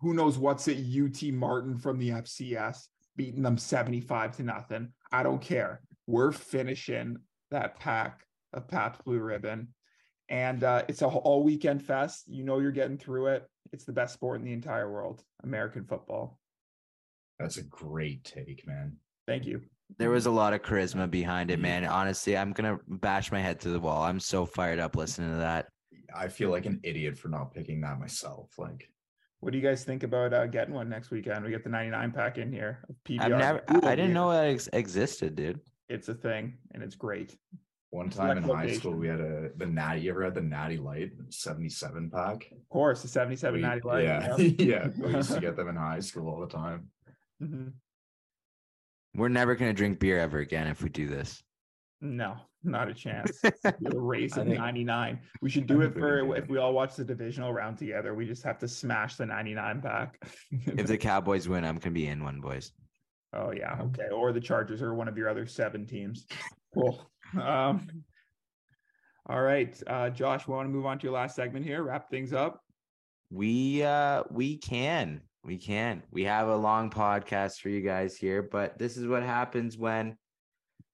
who knows what's at UT Martin from the FCS, beating them 75 to nothing. I don't care. We're finishing that pack of Pabst Blue Ribbon. And uh, it's a all weekend fest. You know you're getting through it. It's the best sport in the entire world, American football. that's a great take man Thank you. There was a lot of charisma behind it, man. Honestly, I'm gonna bash my head to the wall. I'm so fired up listening to that. i feel like an idiot for not picking that myself like What do you guys think about uh, getting one next weekend? We get the 99 pack in here. of PBR. I've never, I, I didn't beer. know that ex- existed, dude. It's a thing and it's great. One time in Select high school, we had a the natty. You ever had the natty light 77 pack? Of course, the 77 We- 90 light. yeah, yeah. We used to get them in high school all the time. Mhm. We're never gonna drink beer ever again if we do this. No, not a chance. Do a race of 99. We should I do it think we can for do if we all watch the divisional round together. We just have to smash the 99 pack. If the Cowboys win, I'm gonna be in one, boys. oh yeah, okay. Or the Chargers or one of your other seven teams. Cool. Um all right. Uh Josh, we want to move on to your last segment here, wrap things up. We uh we can. We can. We have a long podcast for you guys here, but this is what happens when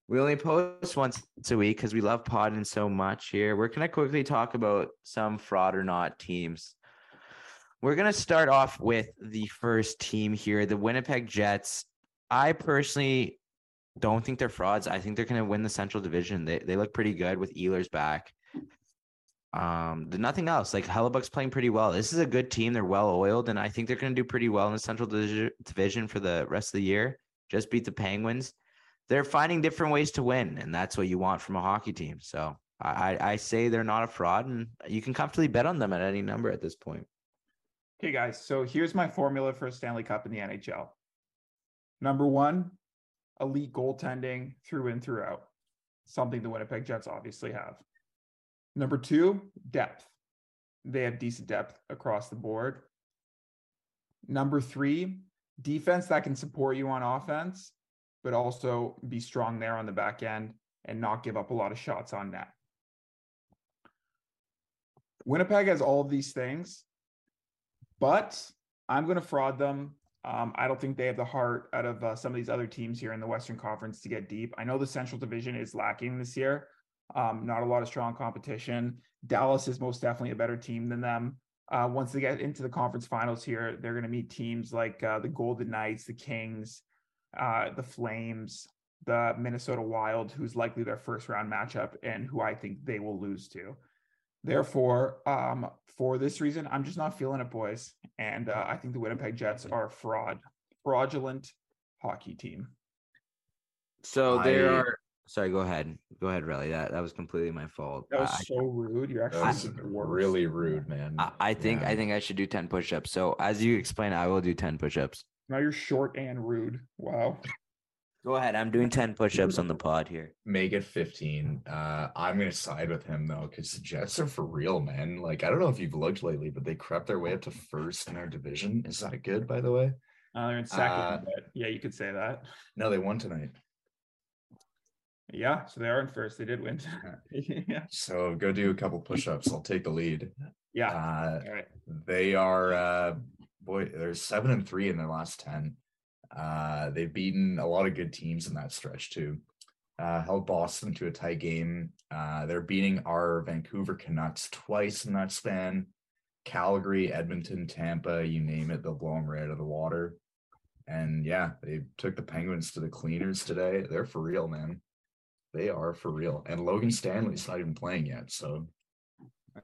we only post once a week because we love podding so much here. We're gonna quickly talk about some fraud or not teams. We're gonna start off with the first team here, the Winnipeg Jets. I personally don't think they're frauds. I think they're gonna win the Central Division. They they look pretty good with Ehlers back. Um, nothing else. Like Hellebuyck's playing pretty well. This is a good team. They're well oiled, and I think they're going to do pretty well in the Central Division for the rest of the year. Just beat the Penguins. They're finding different ways to win, and that's what you want from a hockey team. So I I say they're not a fraud, and you can comfortably bet on them at any number at this point. Okay, guys. So here's my formula for a Stanley Cup in the NHL. Number one, elite goaltending through and throughout. Something the Winnipeg Jets obviously have. Number two, depth. They have decent depth across the board. Number three, defense that can support you on offense, but also be strong there on the back end and not give up a lot of shots on net. Winnipeg has all of these things, but I'm going to fraud them. Um, I don't think they have the heart out of uh, some of these other teams here in the Western Conference to get deep. I know the Central Division is lacking this year. Um, not a lot of strong competition. Dallas is most definitely a better team than them. Uh, once they get into the conference finals here, they're going to meet teams like uh, the Golden Knights, the Kings, uh, the Flames, the Minnesota Wild, who's likely their first round matchup and who I think they will lose to. Therefore, um, for this reason, I'm just not feeling it, boys. And uh, I think the Winnipeg Jets are fraud, fraudulent hockey team. So there I- are. Sorry, go ahead. Go ahead, Relly. That that was completely my fault. That was I- so rude. You're actually was really rude, man. I, I think Yeah. I think I should do ten push-ups. So as you explain, I will do ten push-ups. Now you're short and rude. Wow. Go ahead. I'm doing ten push-ups on the pod here. make it 15. Uh, I'm gonna side with him though, because the Jets are for real, man. Like I don't know if you've looked lately, but they crept their way up to first in our division. Is that good, by the way? Uh, they're in second, Uh, but yeah, you could say that. No, they won tonight. Yeah, so they are in first. They did win. yeah. So go do a couple push-ups. I'll take the lead. Yeah. Uh, All right. they are uh boy, they're seven and three in their last 10. Uh, they've beaten a lot of good teams in that stretch too. Uh, held Boston to a tight game. Uh, they're beating our Vancouver Canucks twice in that span. Calgary, Edmonton, Tampa, you name it, they'll blow them right out of the water. And yeah, they took the Penguins to the cleaners today. They're for real, man. They are for real. And Logan Stanley's not even playing yet. So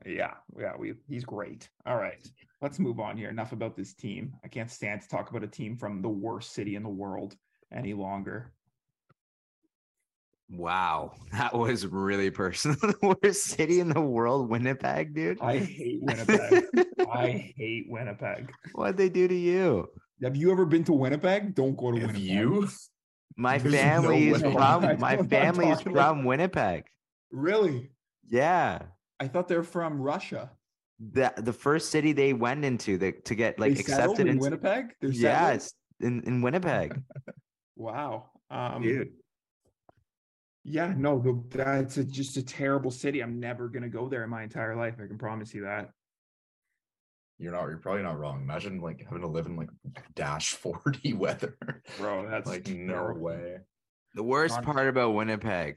Yeah, yeah, we he's great. All right, let's move on here. Enough about this team. I can't stand to talk about a team from the worst city in the world any longer. Wow, that was really personal. the worst city in the world, Winnipeg, dude. I hate Winnipeg. I hate Winnipeg. What'd they do to you? Have you ever been to Winnipeg? Don't go to if Winnipeg. you My There's no family is from my don't- family is from about- Winnipeg. really? Yeah. I thought they're from Russia. The the first city they went into the, to get like they accepted in into Winnipeg. They're yeah, it's in, in Winnipeg. Wow. Um, Dude. Yeah, no, the- that's a, just a terrible city. I'm never gonna go there in my entire life. I can promise you that. You're not. You're probably not wrong. Imagine like having to live in like dash forty weather. Bro, that's like no way. The worst Hon- part about Winnipeg,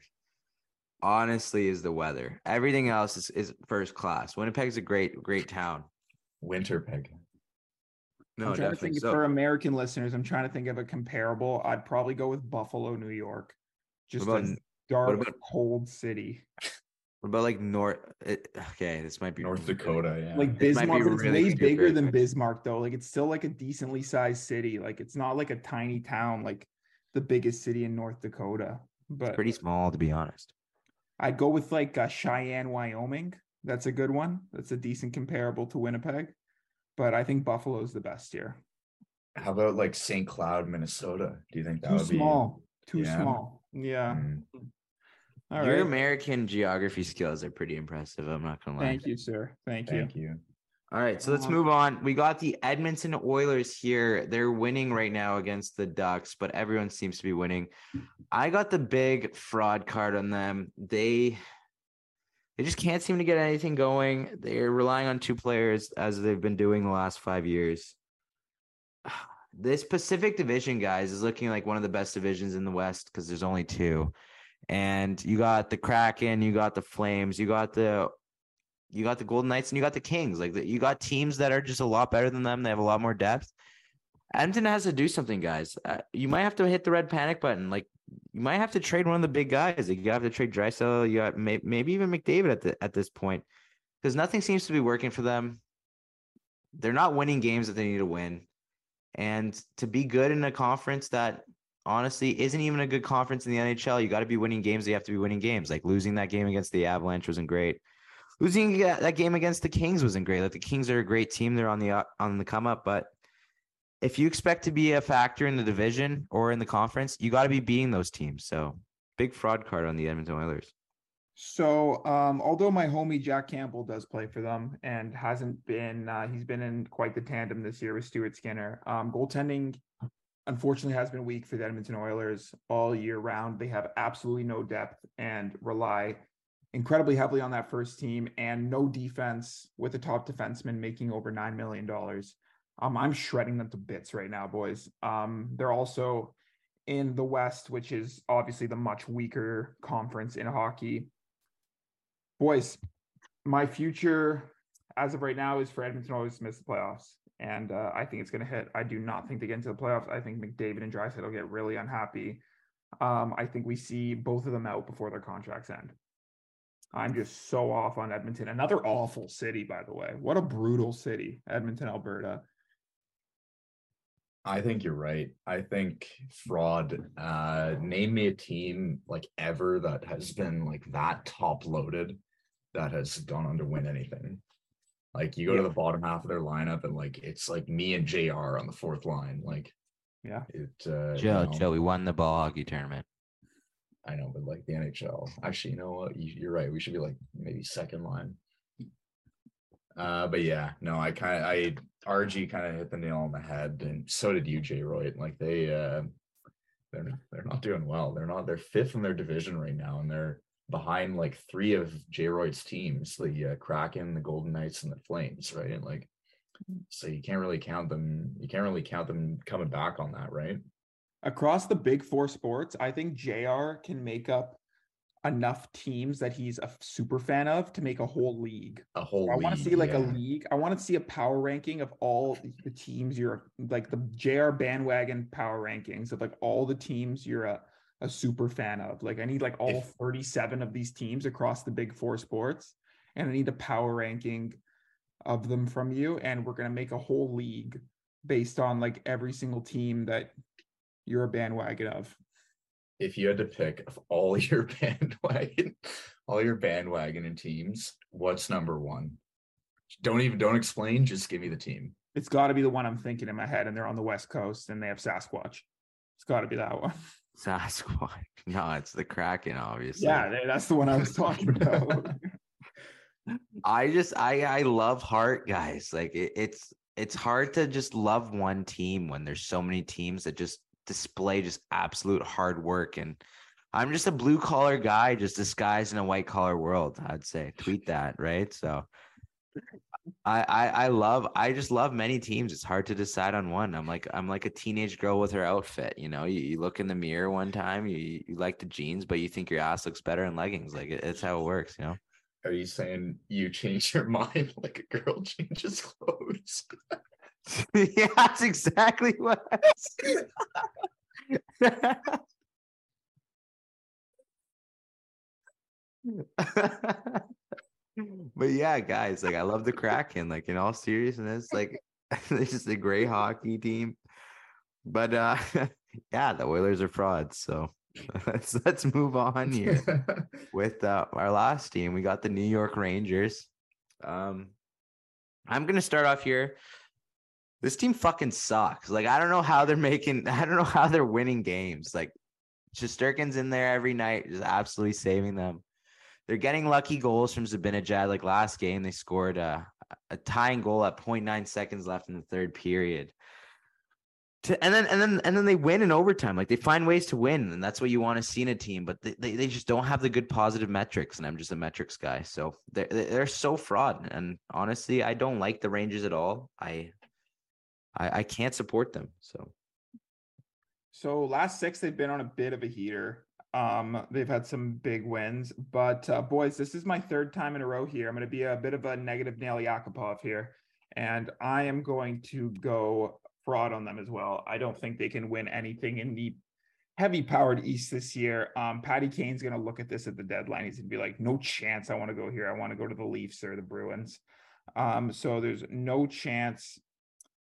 honestly, is the weather. Everything else is, is first class. Winnipeg's a great, great town. Winter peg. No, I'm trying to definitely. think So, for American listeners. I'm trying to think of a comparable. I'd probably go with Buffalo, New York. Just about a n- dark, about- cold city. what about like North? It, okay, this might be North really- Dakota. Yeah. Like This might be Bismarck, it's really way bigger than Bismarck, though. Like it's still like a decently sized city. Like it's not like a tiny town, like the biggest city in North Dakota. But Pretty small, to be honest. I'd go with like uh, Cheyenne, Wyoming. That's a good one. That's a decent comparable to Winnipeg, but I think Buffalo's the best here. How about like St. Cloud, Minnesota? Do you think that Too would small. Too Yeah. small. Yeah. Mm, All Your right. American geography skills are pretty impressive. I'm not gonna lie. Thank you, sir. Thank you. Thank you. All right, so let's Um, move on. We got the Edmonton Oilers here. They're winning right now against the Ducks, but everyone seems to be winning. I got the big fraud card on them. They they just can't seem to get anything going. They're relying on two players as they've been doing the last 5 years. This Pacific Division guys is looking like one of the best divisions in the West because there's only two. And you got the Kraken, you got the Flames, you got the you got the Golden Knights and you got the Kings. Like you got teams that are just a lot better than them. They have a lot more depth. Edmonton has to do something, guys. Uh, you might have to hit the red panic button. Like you might have to trade one of the big guys. You have to trade Draisaitl. You got may, maybe even McDavid at the at this point because nothing seems to be working for them. They're not winning games that they need to win, and to be good in a conference that honestly isn't even a good conference in the NHL, you got to be winning games. You have to be winning games. Like losing that game against the Avalanche wasn't great losing that game against the Kings wasn't great. Like the Kings are a great team; they're on the on the come up. But if you expect to be a factor in the division or in the conference, you got to be beating those teams. So big fraud card on the Edmonton Oilers. So, um, although my homie Jack Campbell does play for them and hasn't been, uh, he's been in quite the tandem this year with Stuart Skinner. Um, goaltending, unfortunately, has been weak for the Edmonton Oilers all year round. They have absolutely no depth and rely incredibly heavily on that first team and no defense with a top defenseman making over $9 million. Um, I'm shredding them to bits right now, boys. Um, they're also in the West, which is obviously the much weaker conference in hockey. Boys, my future as of right now is for Edmonton always to miss the playoffs. And uh, I think it's going to hit. I do not think they get into the playoffs. I think McDavid and Draisaitl will get really unhappy. Um, I think we see both of them out before their contracts end. I'm just so off on Edmonton. Another awful city, by the way. What a brutal city, Edmonton, Alberta. I think you're right. I think fraud. Uh, name me a team like ever that has been like that top loaded that has gone on to win anything. Like you go to the bottom half of their lineup and like it's like me and JR on the fourth line. Like Yeah. it. Uh, you Joe, know, Joe, we won the ball hockey tournament. I know, but like the NHL. Actually, you know what? You, you're right. We should be like maybe second line. Uh, but yeah, no, I kind of, I RG kind of hit the nail on the head, and so did you, Jay Roy. Like they, uh, they're they're not doing well. They're not. They're fifth in their division right now, and they're behind like three of Jay Roy's teams: the uh, Kraken, the Golden Knights, and the Flames. Right, and like, so you can't really count them. You can't really count them coming back on that, right? Across the big four sports, I think JR can make up enough teams that he's a super fan of to make a whole league. A whole. I want to see like a league. I want to see a power ranking of all the teams you're like the JR bandwagon power rankings of like all the teams you're a, a super fan of. Like I need like all If- 37 of these teams across the big four sports. And I need a power ranking of them from you. And we're gonna make a whole league based on like every single team that you're a bandwagon of. if you had to pick of all your bandwagon, all your bandwagon and teams, what's number one? Don't even don't explain, just give me the team. It's got to be the one I'm thinking in my head, and they're on the West Coast, and they have Sasquatch. It's got to be that one. Sasquatch. No, it's the Kraken, obviously. Yeah, that's the one I was talking about. I just I I love heart guys. Like it, it's it's hard to just love one team when there's so many teams that just display just absolute hard work and I'm just a blue collar guy just disguised in a white collar world, I'd say. Tweet that, right? So I, I I love I just love many teams. It's hard to decide on one. I'm like I'm like a teenage girl with her outfit. You know, you, you look in the mirror one time, you you like the jeans, but you think your ass looks better in leggings. Like it, it's how it works, you know. Are you saying you change your mind like a girl changes clothes? yeah, that's exactly what. But yeah, guys, like I love the Kraken. Like in all seriousness, like it's just a great hockey team. But uh yeah, the Oilers are frauds. So let's let's move on here with uh, our last team. We got the New York Rangers. Um, I'm gonna start off here. This team fucking sucks. Like I don't know how they're making. I don't know how they're winning games. Like Shesterkin's in there every night, just absolutely saving them. They're getting lucky goals from Zibanejad. Like last game, they scored a, a tying goal at 0.9 seconds left in the third period. To, and then and then and then they win in overtime. Like they find ways to win, and that's what you want to see in a team. But they, they, they just don't have the good positive metrics, and I'm just a metrics guy. So they're they're so fraud. And honestly, I don't like the Rangers at all. I I, I can't support them. So so last six, they've been on a bit of a heater. Um, they've had some big wins, but uh, boys, this is my third time in a row here. I'm going to be a bit of a negative Nail Yakupov here, and I am going to go fraud on them as well. I don't think they can win anything in the heavy powered East this year. Um, Patty Kane's going to look at this at the deadline. He's going to be like, no chance I want to go here. I want to go to the Leafs or the Bruins. Um, so there's no chance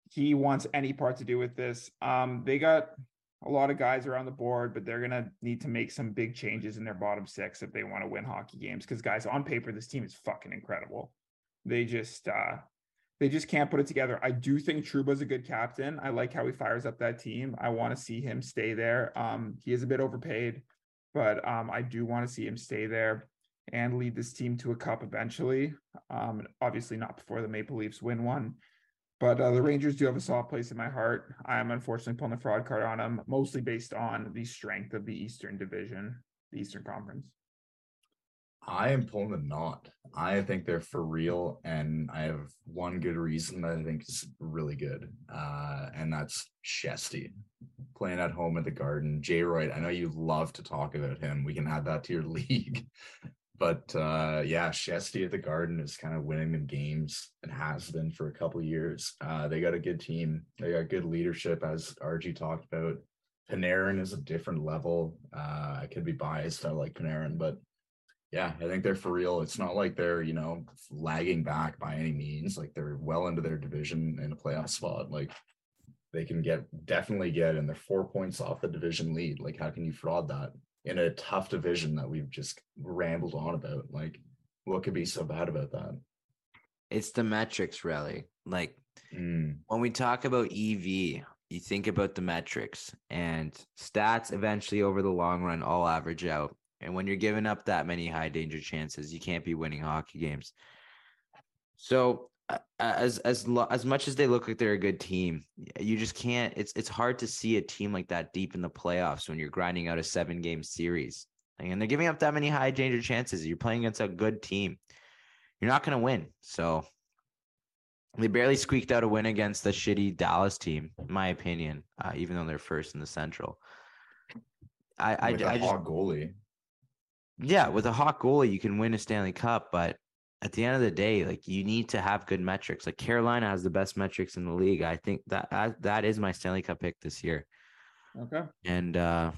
he wants any part to do with this. Um, they got a lot of guys around the board, but they're going to need to make some big changes in their bottom six if they want to win hockey games. Because guys, on paper, this team is fucking incredible. They just uh, they just can't put it together. I do think Trouba's a good captain. I like how he fires up that team. I want to see him stay there. Um, he is a bit overpaid, but um, I do want to see him stay there and lead this team to a cup eventually. Um, obviously not before the Maple Leafs win one. But uh, the Rangers do have a soft place in my heart. I am unfortunately pulling the fraud card on them, mostly based on the strength of the Eastern Division, the Eastern Conference. I am pulling the knot. I think they're for real, and I have one good reason that I think is really good, uh, and that's Shesty playing at home at the Garden. Jay Roy, I know you love to talk about him. We can add that to your league. But uh, yeah, Shesty at the Garden is kind of winning them games and has been for a couple years. Uh, they got a good team. They got good leadership, as RG talked about. Panarin is a different level. Uh, I could be biased. I like Panarin, but yeah, I think they're for real. It's not like they're, you know, lagging back by any means. Like they're well into their division in a playoff spot. Like they can get definitely get, and they're four points off the division lead. Like, how can you fraud that? In a tough division that we've just rambled on about. Like, what could be so bad about that? It's the metrics, really. Like mm. when we talk about EV, you think about the metrics and stats eventually over the long run all average out. And when you're giving up that many high danger chances, you can't be winning hockey games. So as as as much as they look like they're a good team, you just can't. It's it's hard to see a team like that deep in the playoffs when you're grinding out a seven game series, and they're giving up that many high danger chances. You're playing against a good team, you're not going to win. So they barely squeaked out a win against the shitty Dallas team, in my opinion. Uh, even though they're first in the Central. I I, with I just goalie. Yeah, with a hot goalie, you can win a Stanley Cup, but at the end of the day, like you need to have good metrics. Like Carolina has the best metrics in the league. I think that that, that is my Stanley Cup pick this year. Okay. And uh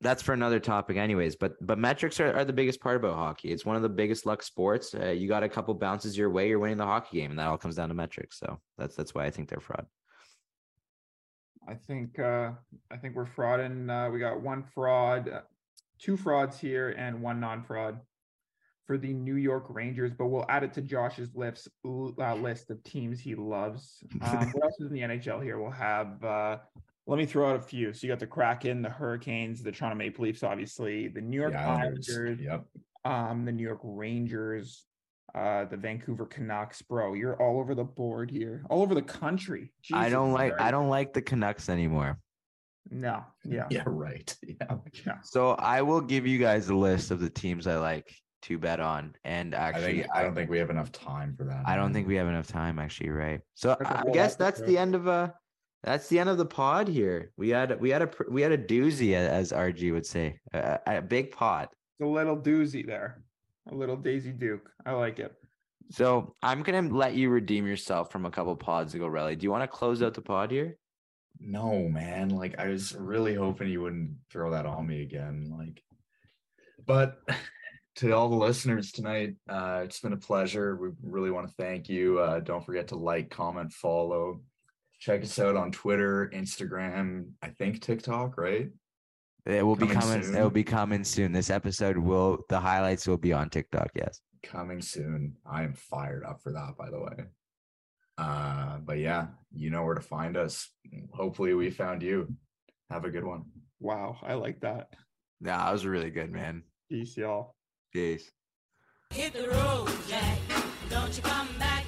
that's for another topic anyways but but metrics are, are the biggest part about hockey it's one of the biggest luck sports uh, you got a couple bounces your way you're winning the hockey game and that all comes down to metrics so that's that's why i think they're fraud i think uh i think we're frauding uh we got one fraud uh, two frauds here and one non-fraud for the New York Rangers, but we'll add it to Josh's list uh, list of teams he loves. Um, what else is in the NHL here? We'll have. Uh, let me throw out a few. So you got the Kraken, the Hurricanes, the Toronto Maple Leafs, obviously, the New York Islanders, yep. um, the New York Rangers, uh, the Vancouver Canucks. Bro, you're all over the board here, all over the country. Jesus I don't like. Christ. I don't like the Canucks anymore. No. Yeah. Yeah. Right. Yeah. yeah. So I will give you guys a list of the teams I like to bet on. And actually, I, think, I don't think we have enough time for that. I don't think we have enough time. Actually, right? So I, I guess that's the end of a. Uh, that's the end of the pod here. We had we had a we had a doozy, as RG would say, a, a big pod. It's a little doozy there, a little Daisy Duke. I like it. So I'm gonna let you redeem yourself from a couple pods ago, Relly. Do you want to close out the pod here? No, man. Like I was really hoping you wouldn't throw that on me again. Like, but to all the listeners tonight, uh, it's been a pleasure. We really want to thank you. Uh, don't forget to like, comment, follow. Check us out on Twitter, Instagram, I think TikTok, right? It will be Coming coming. It soon. will be coming soon. This episode will. The highlights will be on TikTok. Yes. Coming soon. I am fired up for that, by the way. Uh, but yeah, you know where to find us. Hopefully, we found you. Have a good one. Wow, I like that. Nah, that was really good, man. Peace, y'all. Peace. Hit the road, Jack. Don't you come back